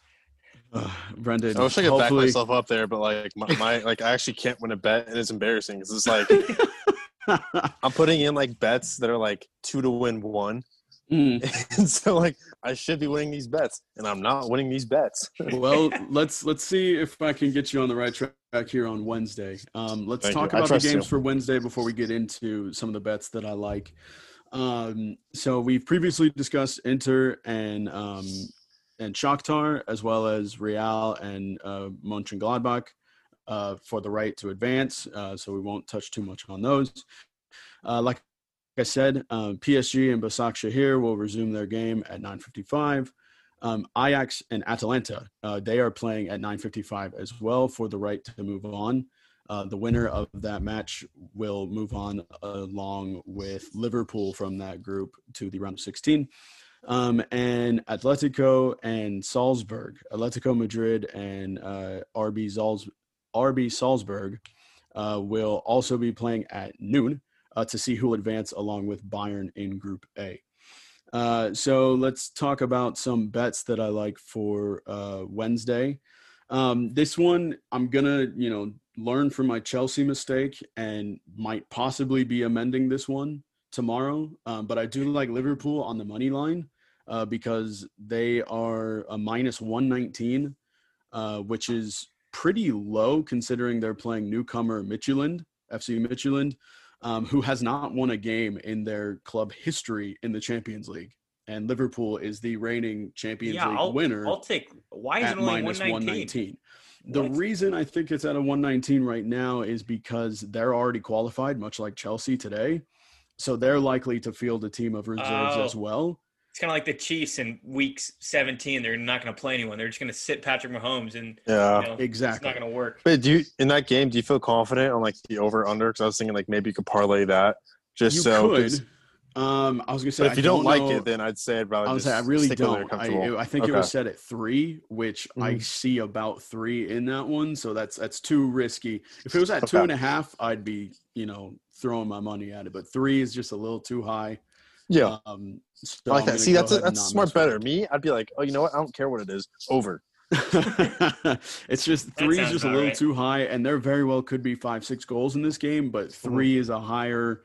uh, Brendan. I wish I could back myself up there, but like my, my like I actually can't win a bet, and it's embarrassing. 'cause it's like (laughs) I'm putting in like bets that are like two to win one, Mm. (laughs) and so like I should be winning these bets, and I'm not winning these bets. well, (laughs) let's let's see if I can get you on the right track here on Wednesday. Um, let's Thank talk you. About the games you. for Wednesday before we get into some of the bets that I like. Um, so we've previously discussed Inter and um, and Shakhtar as well as Real and uh, Mönchengladbach uh, for the right to advance. Uh, so we won't touch too much on those. Uh, like I said, um, PSG and Başakşehir will resume their game at 9:55. Um, Ajax and Atalanta, uh, they are playing at 9:55 as well for the right to move on. Uh, the winner of that match will move on along with Liverpool from that group to the round of 16. Um, and Atletico and Salzburg, Atletico Madrid and uh, RB, Salz- RB Salzburg uh, will also be playing at noon uh, to see who will advance along with Bayern in Group A. Uh, so let's talk about some bets that I like for uh, Wednesday. Um, this one, I'm gonna, you know, learn from my Chelsea mistake and might possibly be amending this one tomorrow. Um, but I do like Liverpool on the money line uh, because they are a minus 119, uh, which is pretty low considering they're playing newcomer Midtjylland, FC Midtjylland, um, who has not won a game in their club history in the Champions League. And Liverpool is the reigning Champions yeah, League I'll, winner I'll take. Why is it only minus 119? 119. The What? reason I think it's at a 119 right now is because they're already qualified, much like Chelsea today. So they're likely to field a team of reserves Oh. as well. It's kind of like the Chiefs in Week 17. They're not going to play anyone. They're just going to sit Patrick Mahomes, and Yeah. you know, Exactly. it's not going to work. But do you in that game? Do you feel confident on like the over under? Because I was thinking like maybe you could parlay that just so You so. 'cause- could. Um, I was gonna say, But if I you don't, like know- it, then I'd say I'd rather. I would just say I really stick where they're don't. I, comfortable. I think it Okay. was set at three, which I Mhm. see about three in that one. So that's that's too risky. If it was at two Okay. and a half, I'd be you know throwing my money at it. But three is just a little too high. Yeah, Um, so I like that. See, that's a, that's a smart better. Me, I'd be like, oh, you know what? I don't care what it is. Over. (laughs) it's just three is just a little right. too high, and there very well could be five, six goals in this game, but 3 Mm-hmm. is a higher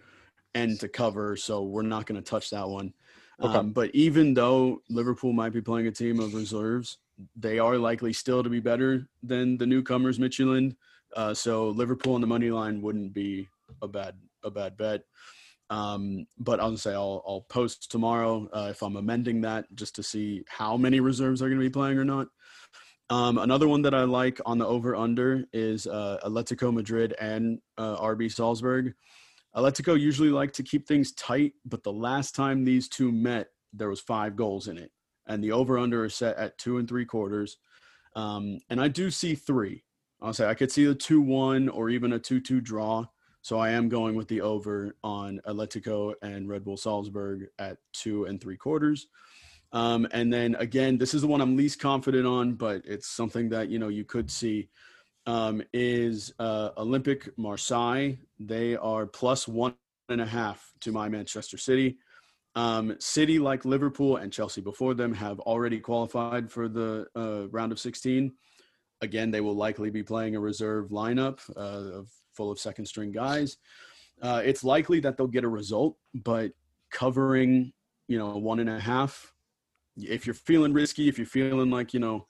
end to cover, so we're not going to touch that one. Okay. Um, but even though Liverpool might be playing a team of reserves, they are likely still to be better than the newcomers, Midtjylland. Uh, so Liverpool on the money line wouldn't be a bad a bad bet. Um, but I'll say I'll I'll post tomorrow uh, if I'm amending that just to see how many reserves are going to be playing or not. Um, another one that I like on the over under is uh, Atletico Madrid and uh, RB Salzburg. Atletico usually like to keep things tight, but the last time these two met, there was five goals in it, and the over under is set at two and three quarters. Um, and I do see three. I'll say I could see a two one or even a two two draw. So I am going with the over on Atletico and Red Bull Salzburg at two and three quarters. Um, and then again, this is the one I'm least confident on, but it's something that you know you could see. Um, is uh, Olympique Marseille? They are plus one and a half to my Manchester City. Um, City, like Liverpool and Chelsea before them, have already qualified for the uh, round of 16. Again, they will likely be playing a reserve lineup uh, of full of second string guys. Uh, it's likely that they'll get a result, but covering, you know, one and a half, if you're feeling risky, if you're feeling like, you know,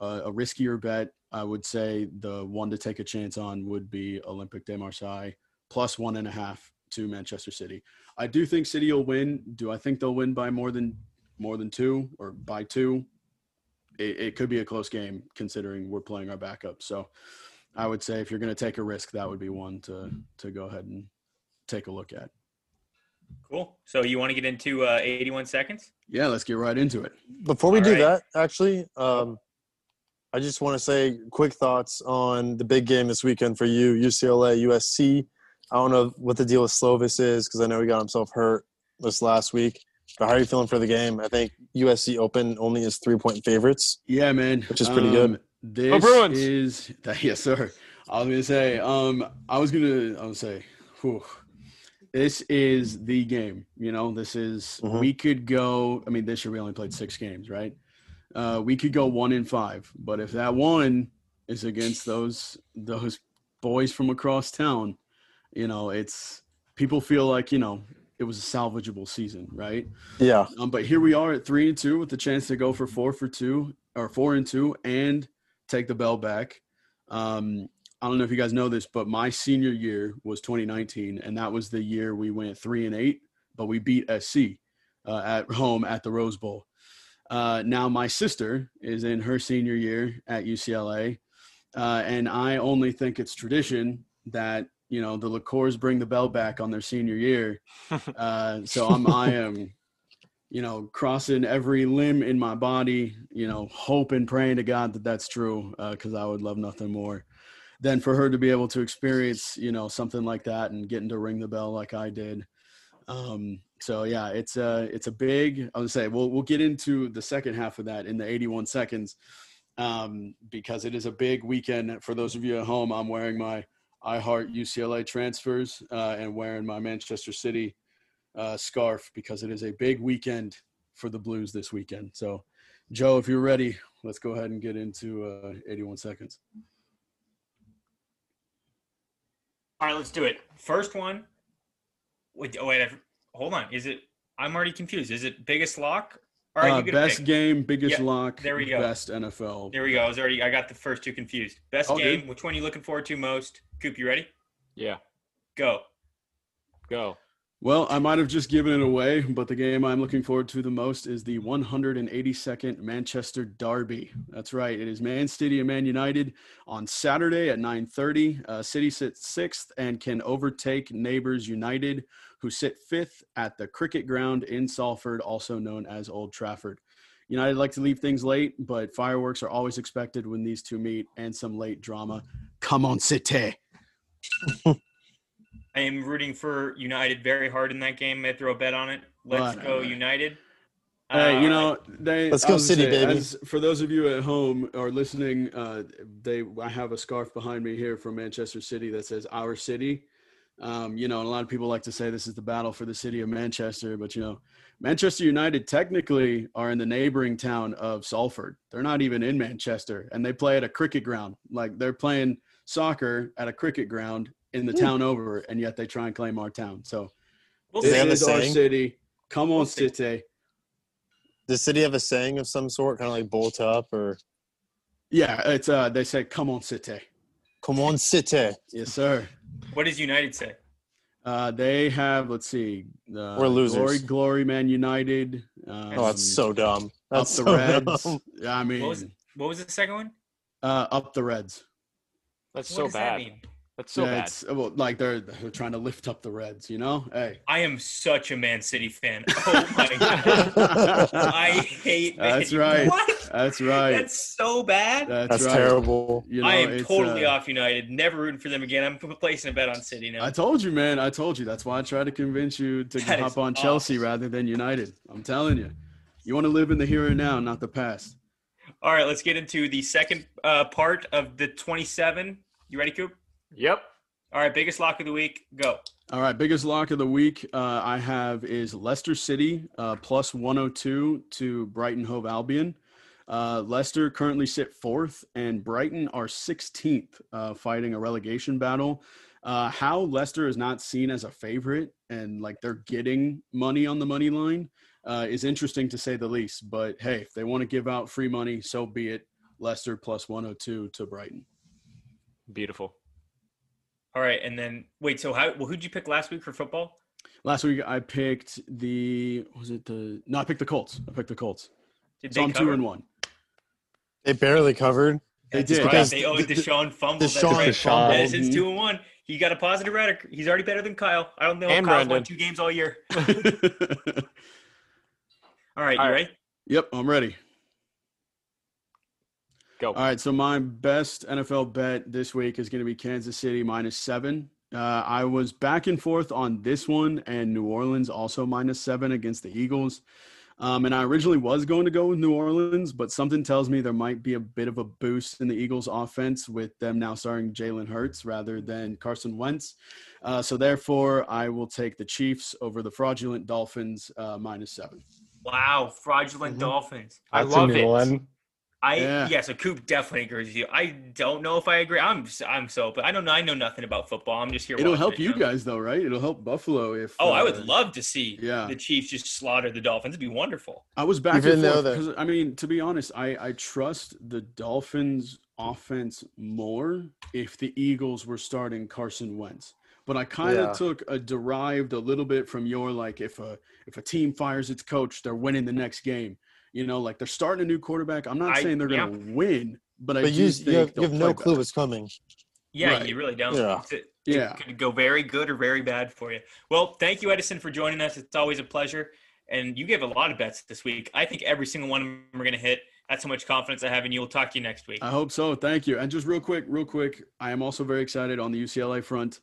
uh, a riskier bet, I would say the one to take a chance on would be Olympique de Marseille plus one and a half to Manchester City. I do think City will win. Do I think they'll win by more than more than two or by two? It, it could be a close game considering we're playing our backup. So I would say if you're going to take a risk, that would be one to to go ahead and take a look at. Cool. So you want to get into uh, 81 seconds? Yeah, let's get right into it. Before we All do right. that, actually, um, I just want to say quick thoughts on the big game this weekend for you, UCLA, USC. I don't know what the deal with Slovis is because I know he got himself hurt this last week. But how are you feeling for the game? I think USC Open only is three point favorites. Yeah, man, Which is pretty good. This Go Bruins! is (laughs) yes, sir. I was gonna say, um, I was gonna, I would say, whew, this is the game. You know, this is Mhm. we could go. I mean, this year we only played six games, right? Uh, we could go one in five, but if that one is against those those boys from across town, you know, it's people feel like you know it was a salvageable season, right? Yeah. Um, but here we are at three and two with the chance to go for four for two or four and two and take the bell back. Um, I don't know if you guys know this, but my senior year was 2019, and that was the year we went three and eight, but we beat SC uh, at home at the Rose Bowl. Uh, now my sister is in her senior year at UCLA, uh, and I only think it's tradition that you know the liqueurs bring the bell back on their senior year. (laughs) Uh, so I'm I am you know, crossing every limb in my body, you know, hoping, praying to God that that's true, because I would love nothing more than for her to be able to experience, you know, something like that and getting to ring the bell like I did. Um, so yeah, it's a it's a big. I would say we'll we'll get into the second half of that in the 81 seconds, um, because it is a big weekend for those of you at home. I'm wearing my I Heart UCLA transfers uh, and wearing my Manchester City uh, scarf because it is a big weekend for the Blues this weekend. So, Joe, if you're ready, let's go ahead and get into uh, 81 seconds. All right, let's do it. First one. Wait, oh, wait, I've- hold on. Is it? I'm already confused. Is it biggest lock? All right, Uh, you best pick. game, biggest Yeah, lock, there we go. best NFL. There we go. I was already. I got the first two confused. Best All game. good. Which one are you looking forward to most? Coop, you ready? Yeah, Go. go. Well, I might have just given it away, but the game I'm looking forward to the most is the 182nd Manchester Derby. That's right. It is Man City and Man United on Saturday at 9:30. Uh, City sits sixth and can overtake neighbors United, who sit fifth at the Cricket Ground in Salford, also known as Old Trafford. United like to leave things late, but fireworks are always expected when these two meet, and some late drama. Come on, City. (laughs) I am rooting for United very hard in that game. May I throw a bet on it? Let's Right, go right. United. Hey, you Uh, know, they. Let's go City, say, baby. As, for those of you at home or listening, uh, they I have a scarf behind me here from Manchester City that says "Our City." Um, you know, a lot of people like to say this is the battle for the city of Manchester, but you know, Manchester United technically are in the neighboring town of Salford. They're not even in Manchester, and they play at a cricket ground. Like they're playing soccer at a cricket ground in the town over, and yet they try and claim our town. So we'll this is our city. Come on, We'll. City. Does City have a saying of some sort, kind of like bolt up or Yeah, it's uh they say come on City. come on City? Yes, sir. What does United say? Uh they have let's see uh, We're losers. Glory, glory man united. Um, Oh, that's so dumb. up That's the so Reds. dumb. (laughs) I mean What was What was the second one? uh up the Reds. That's what so does bad. that mean? That's so yeah, bad. it's well, like they're they're trying to lift up the Reds. You know, hey. I am such a Man City fan. (laughs) Oh my god, I hate. Man That's right. What? That's right. That's so bad. That's, That's right. terrible. You know, I am totally uh, off United. Never rooting for them again. I'm (laughs) placing a bet on City now. I told you, man. I told you. That's why I tried to convince you to That hop is on Chelsea rather than United. I'm telling you. You want to live in the here and now, not the past. All right, let's get into the second uh, part of the 27. You ready, Coop? Yep. All right, biggest lock of the week. Go. All right, biggest lock of the week uh, I have is Leicester City uh, plus 102 to Brighton Hove Albion. Uh, Leicester currently sit fourth, and Brighton are 16th, uh, fighting a relegation battle. Uh, how Leicester is not seen as a favorite and like they're getting money on the money line uh, is interesting to say the least. But hey, if they want to give out free money, so be it. Leicester plus 102 to Brighton. Beautiful. All right, and then wait. So how? Well, who'd you pick last week for football? Last week I picked the was it the no I picked the Colts. I picked the Colts. Did So I'm two and one. They barely covered. They That's did. right. Because They, oh, the- the- Deshaun. That's Deshaun right. fumbled. Edison's Mhm. two and one. He got a positive record. He's already better than Kyle. I don't know And Kyle's won two games all year. (laughs) All right, All you right. ready? yep, I'm ready. Go. All right, so my best NFL bet this week is going to be Kansas City minus seven. Uh, I was back and forth on this one and New Orleans also minus seven against the Eagles. Um, and I originally was going to go with New Orleans, but something tells me there might be a bit of a boost in the Eagles' offense with them now starting Jalen Hurts rather than Carson Wentz. Uh, so therefore, I will take the Chiefs over the fraudulent Dolphins uh, minus seven. Wow, fraudulent Mhm. Dolphins. I That's love a new it. one. I Yeah. yeah. So Coop definitely agrees with you. I don't know if I agree. I'm I'm so, but I don't know. I know nothing about football. I'm just here. It'll help it, you know? guys, though, right? It'll help Buffalo if. Oh, I uh, would love to see yeah. the Chiefs just slaughter the Dolphins. It'd be wonderful. I was back Even and though forth because I mean, to be honest, I I trust the Dolphins' offense more if the Eagles were starting Carson Wentz. But I kind of Yeah. took a derived a little bit from your like if a if a team fires its coach, they're winning the next game. You know, like they're starting a new quarterback. I'm not I- saying they're yeah. going to win, but I But do you, think you have, you have no play clue what's coming. Yeah, Right. you really don't. Yeah. It's- It, Yeah. could go very good or very bad for you. Well, thank you, Edison, for joining us. It's always a pleasure. And you gave a lot of bets this week. I think every single one of them are going to hit. That's how much confidence I have in you. We'll talk to you next week. I hope so. Thank you. And just real quick, real quick, I am also very excited on the UCLA front.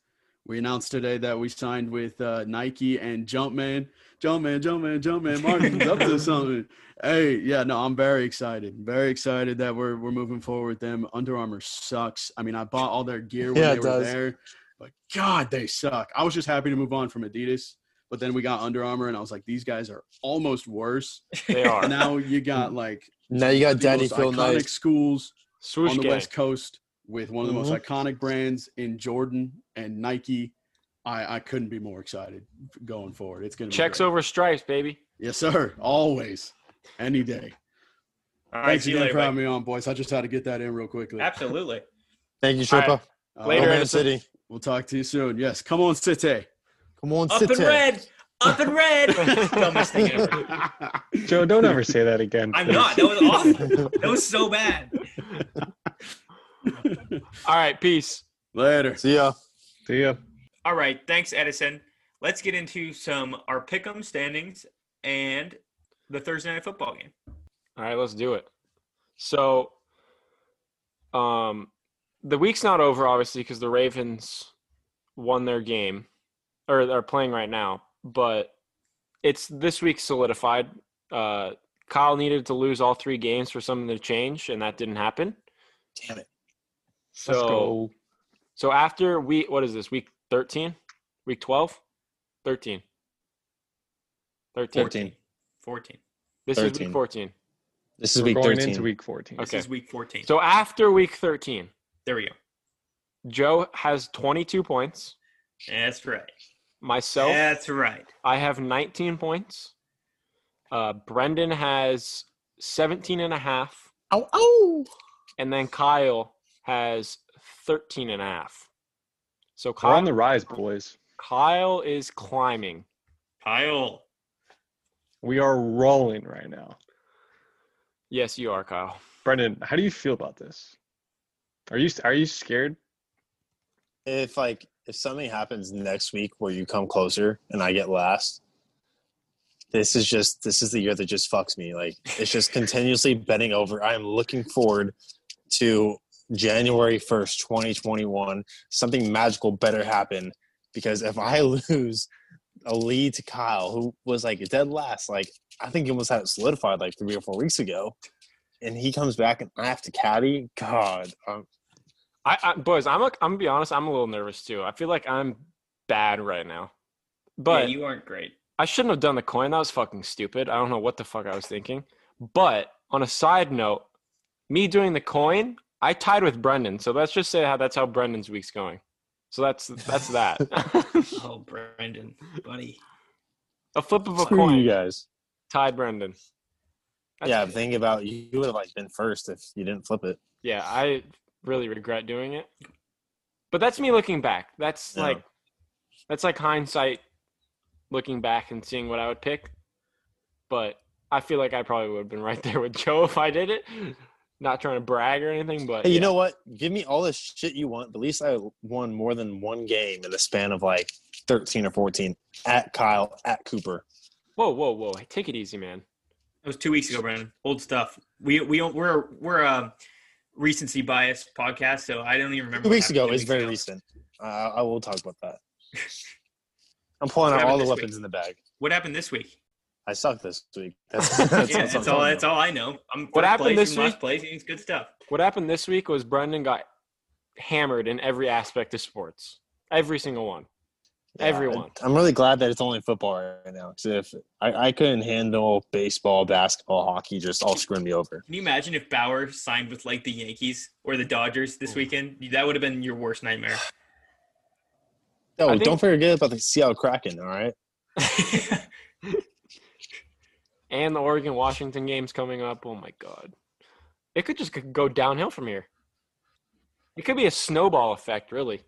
We announced today that we signed with uh, Nike and Jumpman. Jumpman, Jumpman, Jumpman. Martin's up to (laughs) something. Hey, yeah, no, I'm very excited. Very excited that we're we're moving forward with them. Under Armour sucks. I mean, I bought all their gear when Yeah, they were does. there, but God, they suck. I was just happy to move on from Adidas, but then we got Under Armour, and I was like, these guys are almost worse. They are. now you got (laughs) like Now you got the Daddy Phil iconic Knight. schools Swoosh on the gang. West Coast with one of the Mhm. most iconic brands in Jordan and Nike. I, I couldn't be more excited going forward. It's gonna Checks great. over stripes, baby. Yes, sir. Always, any day. All right, Thanks see you again later. for having me on, boys. I just had to get that in real quickly. Absolutely. Thank you, All right. Sherpa. Uh, Later, Go Man Edison. City. We'll talk to you soon. Yes, come on, City. Come on, Up sit in red. Up in red. (laughs) Dumbest thing ever. (laughs) Joe, don't ever say that again. I'm not. That was awful. That was so bad. (laughs) All right, peace. Later. See ya. See ya. All right. Thanks, Edison. Let's get into some our pick'em standings and the Thursday night football game. All right, let's do it. So, um, the week's not over, obviously, because the Ravens won their game, or they're playing right now. But it's this week solidified. Uh, Kyle needed to lose all three games for something to change, and that didn't happen. Damn it. So, Let's go. So after week, what is this? Week thirteen, week 12? 13. 13. 14. 14. This is week fourteen. This is We're week going 13. into week 14. This Okay. is week 14. So after week thirteen, there we go. Joe has twenty-two points. That's right. Myself, That's right. I have 19 points. Uh, Brendan has 17 and a half. Ow, ow. And then Kyle has 13 and a half. So We're on the rise, boys. Kyle is climbing. Kyle. We are rolling right now. Yes, you are, Kyle. Brendan, how do you feel about this? Are you are you scared? if like if something happens next week where you come closer and I get last, this is just this is the year that just fucks me. Like it's just continuously betting over. I am looking forward to January first, twenty twenty one. Something magical better happen because if I (laughs) lose a lead to Kyle, who was like dead last, like I think he almost had it solidified like three or four weeks ago, and he comes back and I have to caddy. God, um, I, I boys, I'm a, I'm gonna be honest. I'm a little nervous too. I feel like I'm bad right now, but yeah, you aren't great. I shouldn't have done the coin. That was fucking stupid. I don't know what the fuck I was thinking. But on a side note, me doing the coin, I tied with Brendan. So let's just say how that's how Brendan's week's going. So that's that's that. (laughs) Oh, Brendan, buddy. a flip of a screw coin you guys. tied Brendan. That's- yeah, think about you would have like been first if you didn't flip it. yeah. I really regret doing it. But that's me looking back. That's Yeah. like that's like hindsight looking back and seeing what I would pick. But I feel like I probably would have been right there with Joe if I did it. Not trying to brag or anything, but Hey, you yeah. know what? Give me all the shit you want, but at least I won more than one game in the span of like thirteen or fourteen at Kyle at Cooper. Whoa, whoa, whoa! Take it easy, man. That was two weeks ago, Brandon. Old stuff. We we don't, we're we're a recency bias podcast, so I don't even remember. Two weeks ago two is weeks very ago. recent. Uh, I will talk about that. (laughs) I'm pulling What out all the weapons week? in the bag. What happened this week? I suck this week. That's, (laughs) that's, yeah, what that's all. talking That's all I know. I'm What happened this week? place. It's good stuff. What happened this week was Brendan got hammered in every aspect of sports, every single one. Yeah, Everyone. I'm really glad that it's only football right now. Because if I, I couldn't handle baseball, basketball, hockey, just all screwing me over. Can you imagine if Bauer signed with like the Yankees or the Dodgers this weekend? That would have been your worst nightmare. (sighs) Oh, think- don't forget about the Seattle Kraken. All right. (laughs) (laughs) And the Oregon Washington game's coming up. Oh my god, it could just go downhill from here. It could be a snowball effect, really.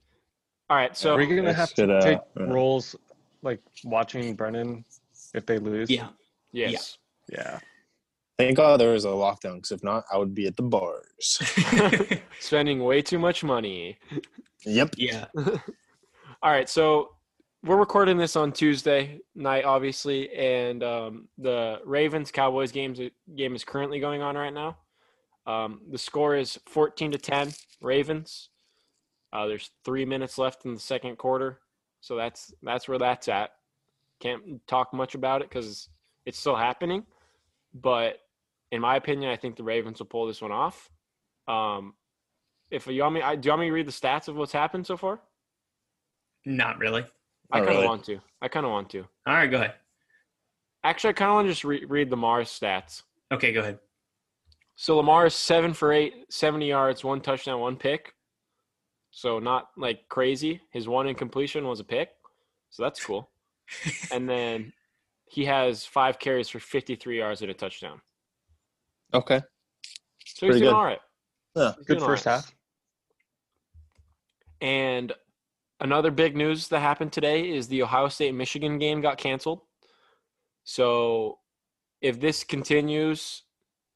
All right, so we're we gonna have to good, uh, take roles like watching Brennan if they lose? yeah. yes, Yeah. Thank God there was a lockdown. Because if not, I would be at the bars. (laughs) (laughs) spending way too much money. yep. yeah. (laughs) All right, so we're recording this on Tuesday night, obviously, and um, the Ravens Cowboys games game is currently going on right now. Um, the score is fourteen to ten, Ravens. Uh, there's three minutes left in the second quarter, so that's that's where that's at. Can't talk much about it because it's still happening, but in my opinion, I think the Ravens will pull this one off. Um, if you want me, I, do you want me to read the stats of what's happened so far? Not really. I oh, kind of really. want to. I kind of want to. All right, go ahead. Actually, I kind of want to just re- read Lamar's stats. Okay, go ahead. So Lamar is seven for eight, 70 yards, one touchdown, one pick. So not like crazy. His one incompletion was a pick. So that's cool. (laughs) and then he has five carries for 53 yards and a touchdown. Okay. So he's Pretty doing good. all right. Yeah. He's Good first all right. half. And another big news that happened today is the Ohio State Michigan game got canceled. So if this continues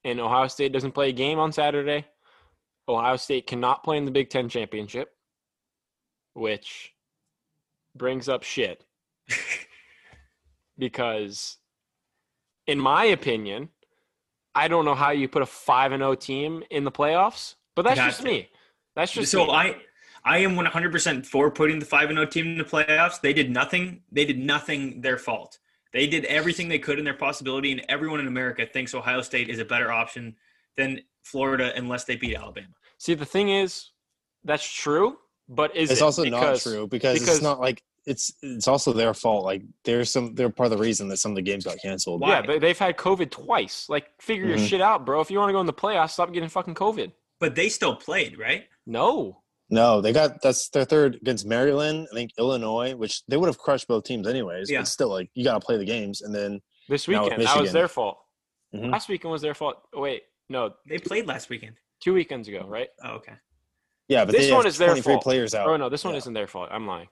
and Ohio State doesn't play a game on Saturday, Ohio State cannot play in the Big Ten championship, which brings up shit. (laughs) because, in my opinion, I don't know how you put a 5 and 0 team in the playoffs, but that's just me. That's just so me. I I am 100% for putting the 5 and 0 team in the playoffs. They did nothing. They did nothing their fault. They did everything they could in their possibility and everyone in America thinks Ohio State is a better option than Florida unless they beat Alabama. See, the thing is, that's true, but is It's it? also Because- not true because, because- it's not like it's it's also their fault. Like there's some they're part of the reason that some of the games got canceled. Why? Yeah, but they've had COVID twice. Like, figure your Mhm. shit out, bro. If you want to go in the playoffs, stop getting fucking COVID. But they still played, right? No. No, they got that's their third against Maryland. I think Illinois, which they would have crushed both teams anyways. Yeah. But still, like you got to play the games, and then This weekend, that was their fault. Mhm. Last weekend was their fault. Oh, wait, no, They played last weekend. two weekends ago, right? Oh, okay. yeah, but This they one have is their fault. players out. Oh no, this one Yeah. isn't their fault. I'm lying.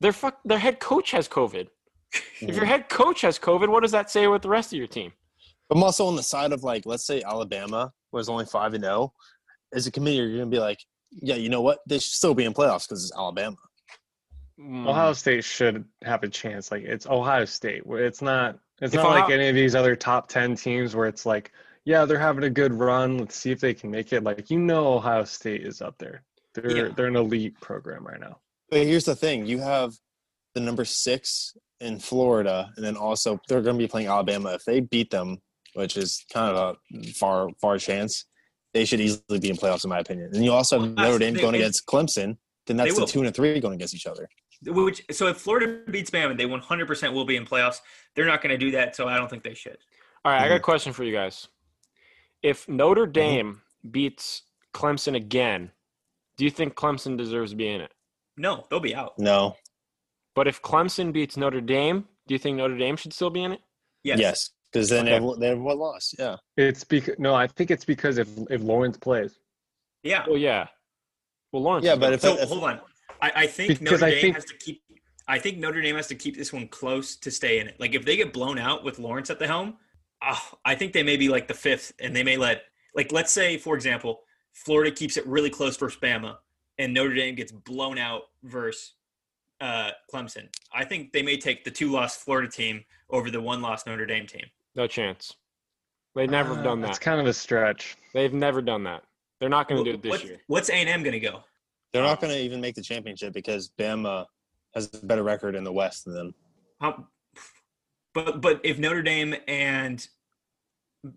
Their fuck, their head coach has COVID. If your Mhm. head coach has COVID, what does that say with the rest of your team? I'm also on the side of like, let's say Alabama was only five and zero. As a committee, you're gonna be like, yeah, you know what? They should still be in playoffs because it's Alabama. Mm, Ohio State should have a chance. Like it's Ohio State. It's not. It's If not like any of these other top ten teams where it's like, yeah, they're having a good run. Let's see if they can make it. Like you know, Ohio State is up there. They're Yeah. they're an elite program right now. But here's the thing: you have the number six in Florida, and then also they're going to be playing Alabama. If they beat them, which is kind of a far far chance, they should easily be in playoffs, in my opinion. And you also have Well, Notre Dame they- going they- against Clemson. Then that's the two and a three going against each other. Which so if Florida beats Bama, they 100% will be in playoffs. They're not going to do that, so I don't think they should. All right, I got a Mhm. question for you guys. If Notre Dame beats Clemson again, do you think Clemson deserves to be in it? No, they'll be out. No. But if Clemson beats Notre Dame, do you think Notre Dame should still be in it? Yes. Yes, because then Okay. everyone, they have one loss. Yeah. It's because no, I think it's because if if Lawrence plays, Yeah. Well, yeah. Well, Lawrence. Yeah, but gonna- if- hold on. I, I think Because Notre I Dame think- has to keep. I think Notre Dame has to keep this one close to stay in it. Like if they get blown out with Lawrence at the helm, ah, I think they may be like the fifth, and they may let like let's say for example, Florida keeps it really close versus Bama, and Notre Dame gets blown out versus uh, Clemson. I think they may take the two loss Florida team over the one loss Notre Dame team. No chance. They've never uh, done that. It's kind of a stretch. They've never done that. They're not going to do it this What- year. What's A and M going to go? They're not going to even make the championship because Bama has a better record in the West than them. How, but but if Notre Dame and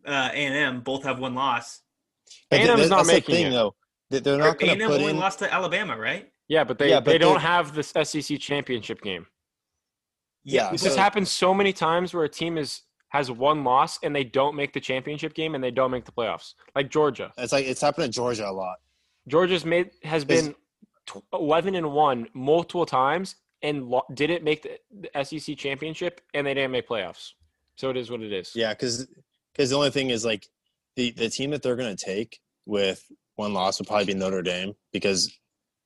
uh, A and M both have one loss, But A&M is not that's the making thing, it. though. They're not going and to M put only in. lost to Alabama, right? Yeah, but they, Yeah, but they don't have this SEC championship game. Yeah, This so- has happened so many times where a team is has one loss and they don't make the championship game and they don't make the playoffs. Like Georgia. It's like it's happened to Georgia a lot. Georgia's made has Is- been 11 and 1 multiple times and lo- didn't make the, the SEC championship and they didn't make playoffs. So it is what it is. Yeah, because the only thing is like the the team that they're going to take with one loss would probably be Notre Dame because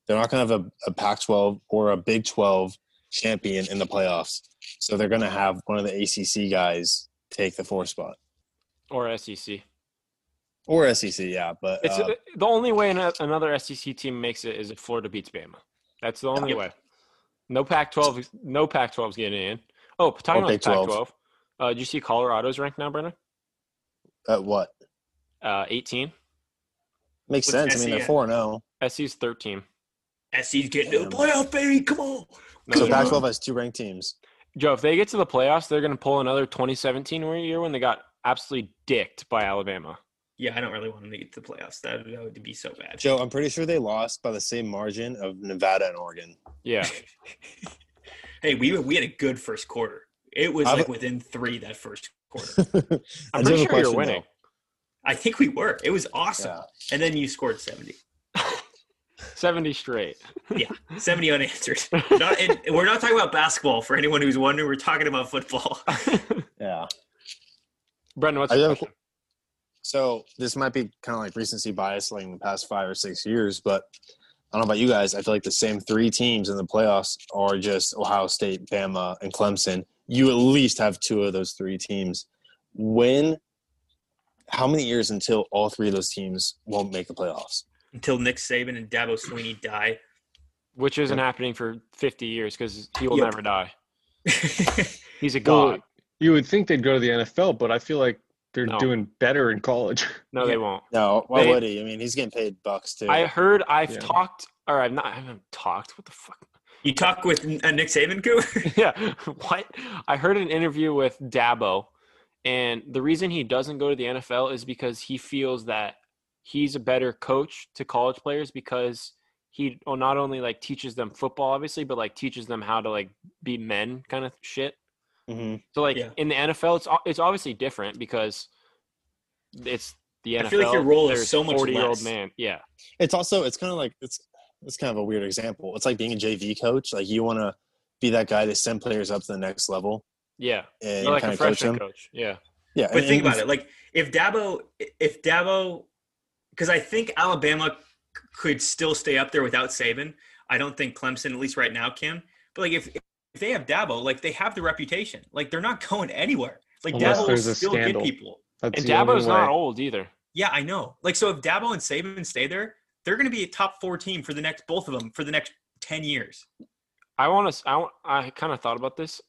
they're not going to have a, a Pac-12 or a Big 12 champion in the playoffs. So they're going to have one of the ACC guys take the four spot Or SEC. or SEC. Yeah, but It's uh, the only way another SEC team makes it is if Florida beats Bama. That's the only Yep. way. No Pac-12. No Pac-12 is getting in. Oh, talking Or about Pac-12. Uh, did you see Colorado's ranked now, Brennan? at what Uh, 18. makes What's sense. I mean, they're SEC? four and oh. zero. SC's 13. SC's getting to the playoff, baby. Come on. No, So. Pac-12 has two ranked teams. Joe, if they get to the playoffs, they're going to pull another 2017 year when they got absolutely dicked by Alabama. Yeah, I don't really want them to get to the playoffs. That, that would be so bad. Joe, I'm pretty sure they lost by the same margin of Nevada and Oregon. Yeah. (laughs) hey, we we had a good first quarter. It was I've- like within three that first quarter. (laughs) I I'm do pretty have a sure you're question, winning. I think we were. It was awesome. Yeah. And then you scored 70. 70 straight. (laughs) yeah, 70 unanswered. Not, and we're not talking about basketball for anyone who's wondering. We're talking about football. (laughs) Yeah. Brendan, what's I your question? So this might be kind of like recency bias, like in the past five or six years, but I don't know about you guys. I feel like the same three teams in the playoffs are just Ohio State, Bama, and Clemson. You at least have two of those three teams. When? How many years until all three of those teams won't make the playoffs? Until Nick Saban and Dabo Swinney die. Which isn't happening for 50 years because he will Yep. never die. (laughs) He's a Well, god. You would think they'd go to the NFL, but I feel like they're No. doing better in college. (laughs) No, they won't. No, why They- would he? I mean, he's getting paid bucks too. I heard, I've Yeah. talked, or I've not, I haven't talked. What the fuck? you talk with uh, Nick Saban, Coo? (laughs) yeah. What? I heard an interview with Dabo, and the reason he doesn't go to the NFL is because he feels that he's a better coach to college players because he not only like teaches them football, obviously, but like teaches them how to like be men, kind of shit. Mhm. So like Yeah. in the NFL, it's o- it's obviously different because it's the NFL. I feel like your role is so much 40 year old man. Yeah, It's also it's kind of like it's it's kind of a weird example. It's like being a JV coach. Like you want to be that guy to send players up to the next level yeah. and like kind a of coach freshman them. coach. Yeah. Yeah, But and- think and- about it. Like if Dabo, if Dabo, because I think Alabama c- could still stay up there without Saban. I don't think Clemson, at least right now, can. But like if if they have Dabo, like they have the reputation. Like they're not (laughs) going anywhere. Like Unless Dabo will still scandal. get people. That's And Dabo's not old either. Yeah, I know. Like so, if Dabo and Saban stay there, they're going to be a top four team for the next both of them for the next ten years. I want to. I, wa- I kind of thought about this.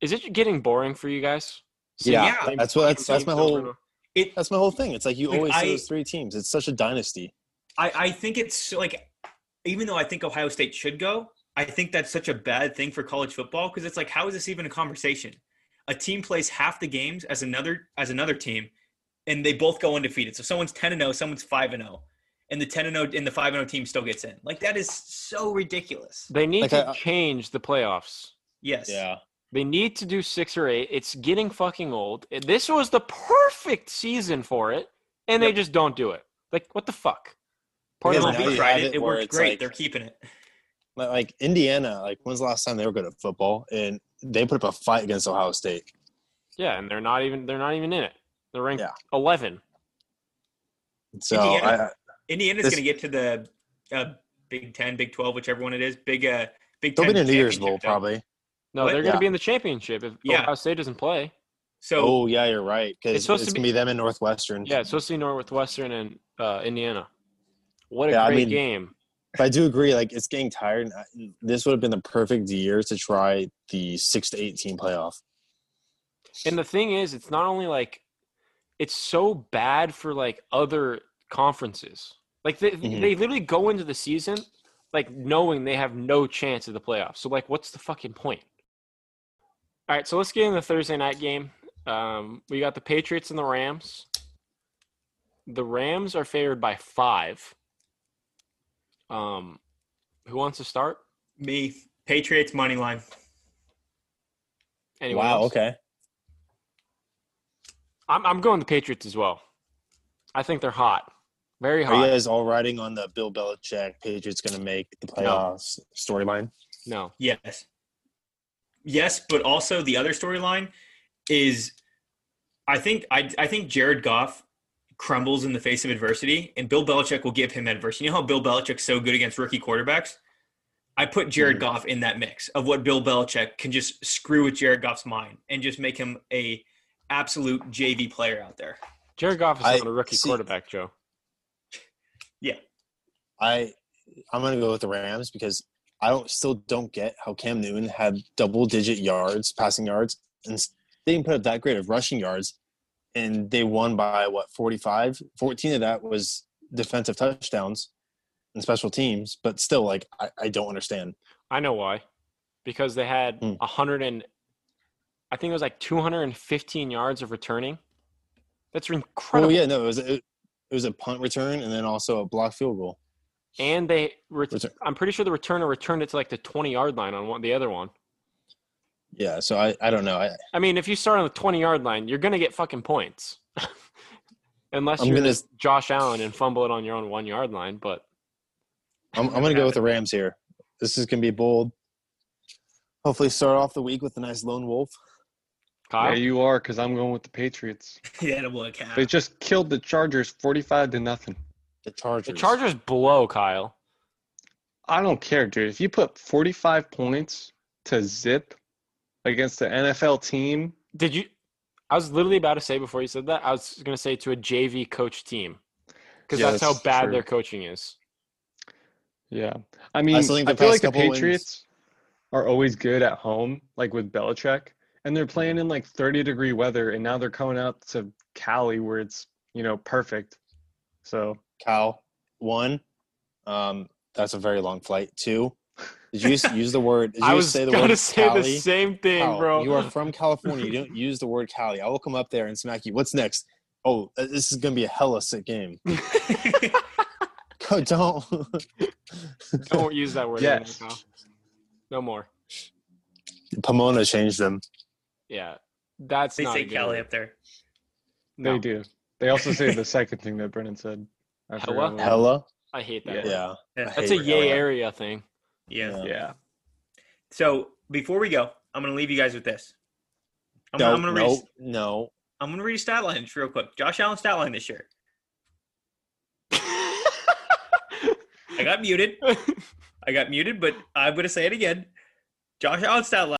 Is it getting boring for you guys? Yeah, yeah, that's what that's that's my whole over. It that's my whole thing. It's like you Like, always see those three teams. It's such a dynasty. I, I think it's like, even though I think Ohio State should go, I think that's such a bad thing for college football because it's like, how is this even a conversation? A team plays half the games as another as another team, and they both go undefeated. So someone's ten and zero, someone's five and zero, and the ten and zero and the five and zero team still gets in. Like that is so ridiculous. They need Like, to I- change the playoffs. Yes. They need to do six or eight. It's getting fucking old. This was the perfect season for it, and they just don't do it. Like, what the fuck? Part of Well, now my we you tried it. it It worked great. like- They're keeping it. Like, like Indiana, like when's the last time they were good at football? And they put up a fight against Ohio State. yeah, and they're not even they're not even in it. They're ranked Yeah. eleven. So Indiana- I, Indiana's This- going to get to the uh, Big Ten, Big Twelve, whichever one it is. Big uh, Big they'll Ten. be in the New Year's championship, Bowl though. probably. No, What? they're going to Yeah. be in the championship if Yeah. Ohio State doesn't play. So oh yeah, you're right. Because It's it's, supposed to gonna be- be them in Northwestern. Yeah, it's supposed to be Northwestern and uh, Indiana. What a Yeah, I great mean- game! But I do agree. Like it's getting tired. and I- This would have been the perfect year to try the six to eight team playoff. And the thing is, it's not only like it's so bad for like other conferences. Like they Mhm. they literally go into the season like knowing they have no chance of the playoffs. So like, what's the fucking point? All right, so let's get in the Thursday night game. Um, we got the Patriots and the Rams. The Rams are favored by five. Um, who wants to start? me, Patriots money line. Anyone wow. else? Okay. I'm I'm going the Patriots as well. I think they're hot, very hot. Are hot. you guys all riding on the Bill Belichick Patriots going to make the playoffs storyline? No, Yes. Yes, but also the other storyline is I think I I think Jared Goff crumbles in the face of adversity and Bill Belichick will give him adversity. You know how Bill Belichick's so good against rookie quarterbacks? I put Jared Mhm. Goff in that mix of what Bill Belichick can just screw with Jared Goff's mind and just make him a absolute JV player out there. Jared Goff is I- not a rookie see- quarterback, Joe. Yeah, I I'm going to go with the Rams because I don't still don't get how Cam Newton had double digit yards, passing yards, and they didn't put up that great of rushing yards, and they won by what 45. 14 of that was defensive touchdowns and special teams, but still, like I, I don't understand. I know why. Because they had hmm. a hundred and I think it was like 215 yards of returning. That's incredible. Oh yeah, no, it was a, it was a punt return and then also a block field goal. And they, ret- Return. I'm pretty sure the returner returned it to like the 20 yard line on one, the other one. Yeah, so I, I don't know. I, I mean, if you start on the 20 yard line, you're gonna get fucking points, (laughs) unless I'm you're gonna- Josh Allen and fumble it on your own one yard line. But I'm, I'm going to go with the Rams here. This is going to be bold. Hopefully, start off the week with a nice lone wolf. Kyle, Yeah, you are because I'm going with the Patriots. (laughs) yeah, that'll work out. They just killed the Chargers 45 to nothing. The Chargers. the Chargers blow Kyle. I don't care, dude. If you put 45 points to zip against the NFL team, Did you? I was literally about to say before you said that. I was gonna say to a JV coach team because Yeah, that's how bad true. their coaching is. yeah. I mean, I, still think the feel like the couple wins- Patriots are always good at home, like with Belichick, and they're playing in like 30 degree weather, and now they're coming out to Cali where it's you know perfect. So Cal. One, um, that's a very long flight. Two, did you use, (laughs) use the word? Did you I was say the gonna word say Cali? the same thing, Cal, bro. You are from California. You don't use the word Cali. I will come up there and smack you. What's next? Oh, uh, this is gonna be a hella sick game. Go, (laughs) (laughs) don't. Don't use that word. Yes. anymore, No more. Pomona changed them. Yeah, that's they not say a Cali word. up there. No, they do. They also say the second thing that Brennan said. I Hella? forgot what it Hella. I hate that. Yeah. word. Yeah. Yeah. That's a yay hella. area thing. Yeah. Yeah. Yeah. So before we go, I'm going to leave you guys with this. I'm, gonna- No, I'm going to read. no, no. I'm going to read a stat line just real quick. Josh Allen stat line this year. (laughs) I got muted. I got muted, but I'm going to say it again. Josh Allen stat line.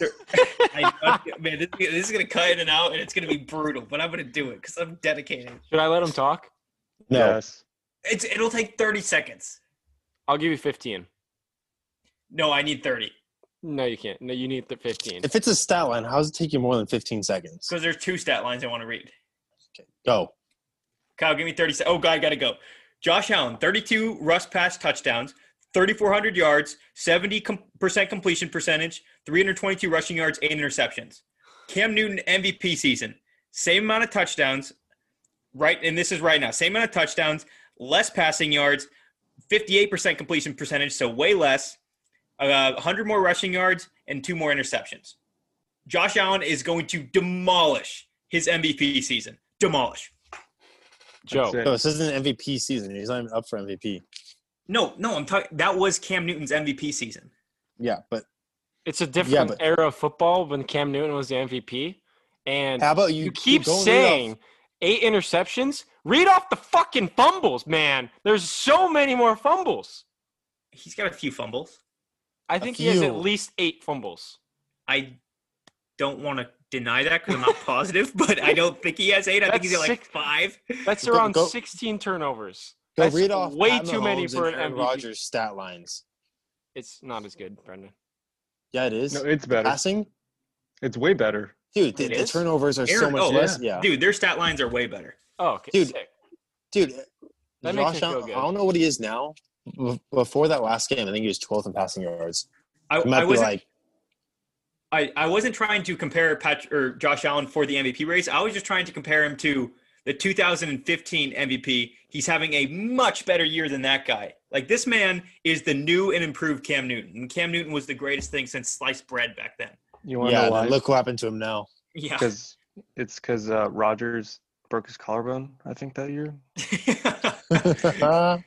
(laughs) I, man, this, this is going to cut in and out, and it's going to be brutal, but I'm going to do it because I'm dedicated. Should I let him talk? No. Yes. It's it'll take 30 seconds. I'll give you 15. No, I need 30 No, you can't. No, you need the 15. If it's a stat line, how does it take you more than 15 seconds? because there's two stat lines I want to read. Okay, Go. Kyle, give me 30 seconds. Oh, God, I got to go. Josh Allen, 32 rush pass touchdowns, 3,400 yards, 70% completion percentage, 322 rushing yards, eight interceptions. Cam Newton MVP season, same amount of touchdowns, right? And this is right now, same amount of touchdowns, less passing yards, 58% completion percentage, so way less, uh, 100 more rushing yards, and two more interceptions. Josh Allen is going to demolish his MVP season. Demolish. Joe, No, this isn't an MVP season. He's not even up for MVP. No, no, I'm talking. That was Cam Newton's MVP season. Yeah, but it's a different but- era of football when Cam Newton was the MVP. And how about you? you keep don't read off- saying eight interceptions. Read off the fucking fumbles, man. There's so many more fumbles. He's got a few fumbles. I think he has at least eight fumbles. I don't want to deny that because I'm not positive, (laughs) but I don't think he has eight. I think That's he's at like six- five. That's Go- around go- 16 turnovers. Go That's read off way Pat too many Mahomes for and an Aaron MVP. Rodgers stat lines. It's not as good, Brendan. Yeah, it is. No, it's better. Passing, It's way better. dude. The, It the is? turnovers are so Aaron- much oh, less. Yeah, Dude, their stat lines are way better. Oh, okay. Dude, sick. dude. That makes me Josh feel Allen, good. I don't know what he is now. Be- Before that last game, I think he was 12th in passing yards. I, It might I be wasn't. like I, I wasn't trying to compare Pat or Josh Allen for the MVP race. I was just trying to compare him to the 2015 MVP. He's having a much better year than that guy. Like this man is the new and improved Cam Newton. And Cam Newton was the greatest thing since sliced bread back then. You want to know why? Look what happened to him now. Yeah. Because it's because uh, Rodgers broke his collarbone. I think that year. (laughs) (laughs)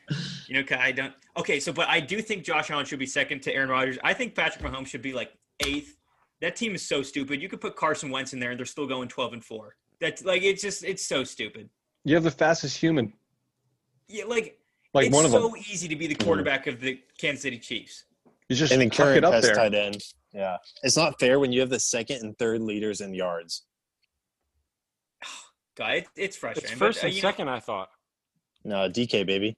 You know, 'cause I don't. Okay, so but I do think Josh Allen should be second to Aaron Rodgers. I think Patrick Mahomes should be like eighth. That team is so stupid. You could put Carson Wentz in there, and they're still going twelve and four. That's like it's just it's so stupid. You have the fastest human, Yeah, like like it's one of so them. easy to be the quarterback of the Kansas City Chiefs. You just and then tuck current it up best there. tight end. Yeah, it's not fair when you have the second and third leaders in yards. (sighs) God, it, it's frustrating. It's first but, uh, and you know, second, I thought. No, DK baby.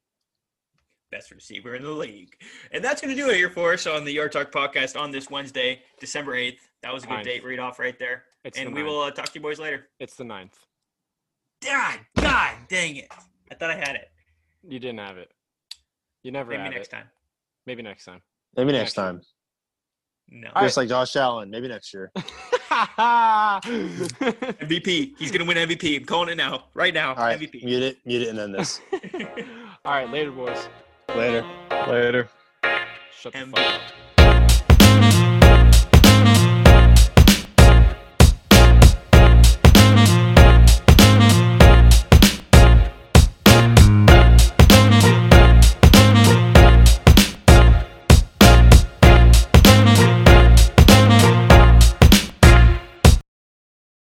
best receiver in the league. And that's going to do it here for us on the Yard Talk podcast on this Wednesday, December 8th. That was a good Ninth. date read off right there. It's and we ninth. will uh, talk to you boys later. It's the ninth. God, God dang it. I thought I had it. You didn't have it. You never Maybe have next it. time. Maybe next time. Maybe next Actually- time. No. All Just like Josh Allen. Maybe next year. (laughs) MVP. He's going to win MVP. I'm calling it now. Right now. All right, MVP. mute it, mute it, and then this. (laughs) All right, later, boys. Later. Later. Shut the M- fuck up.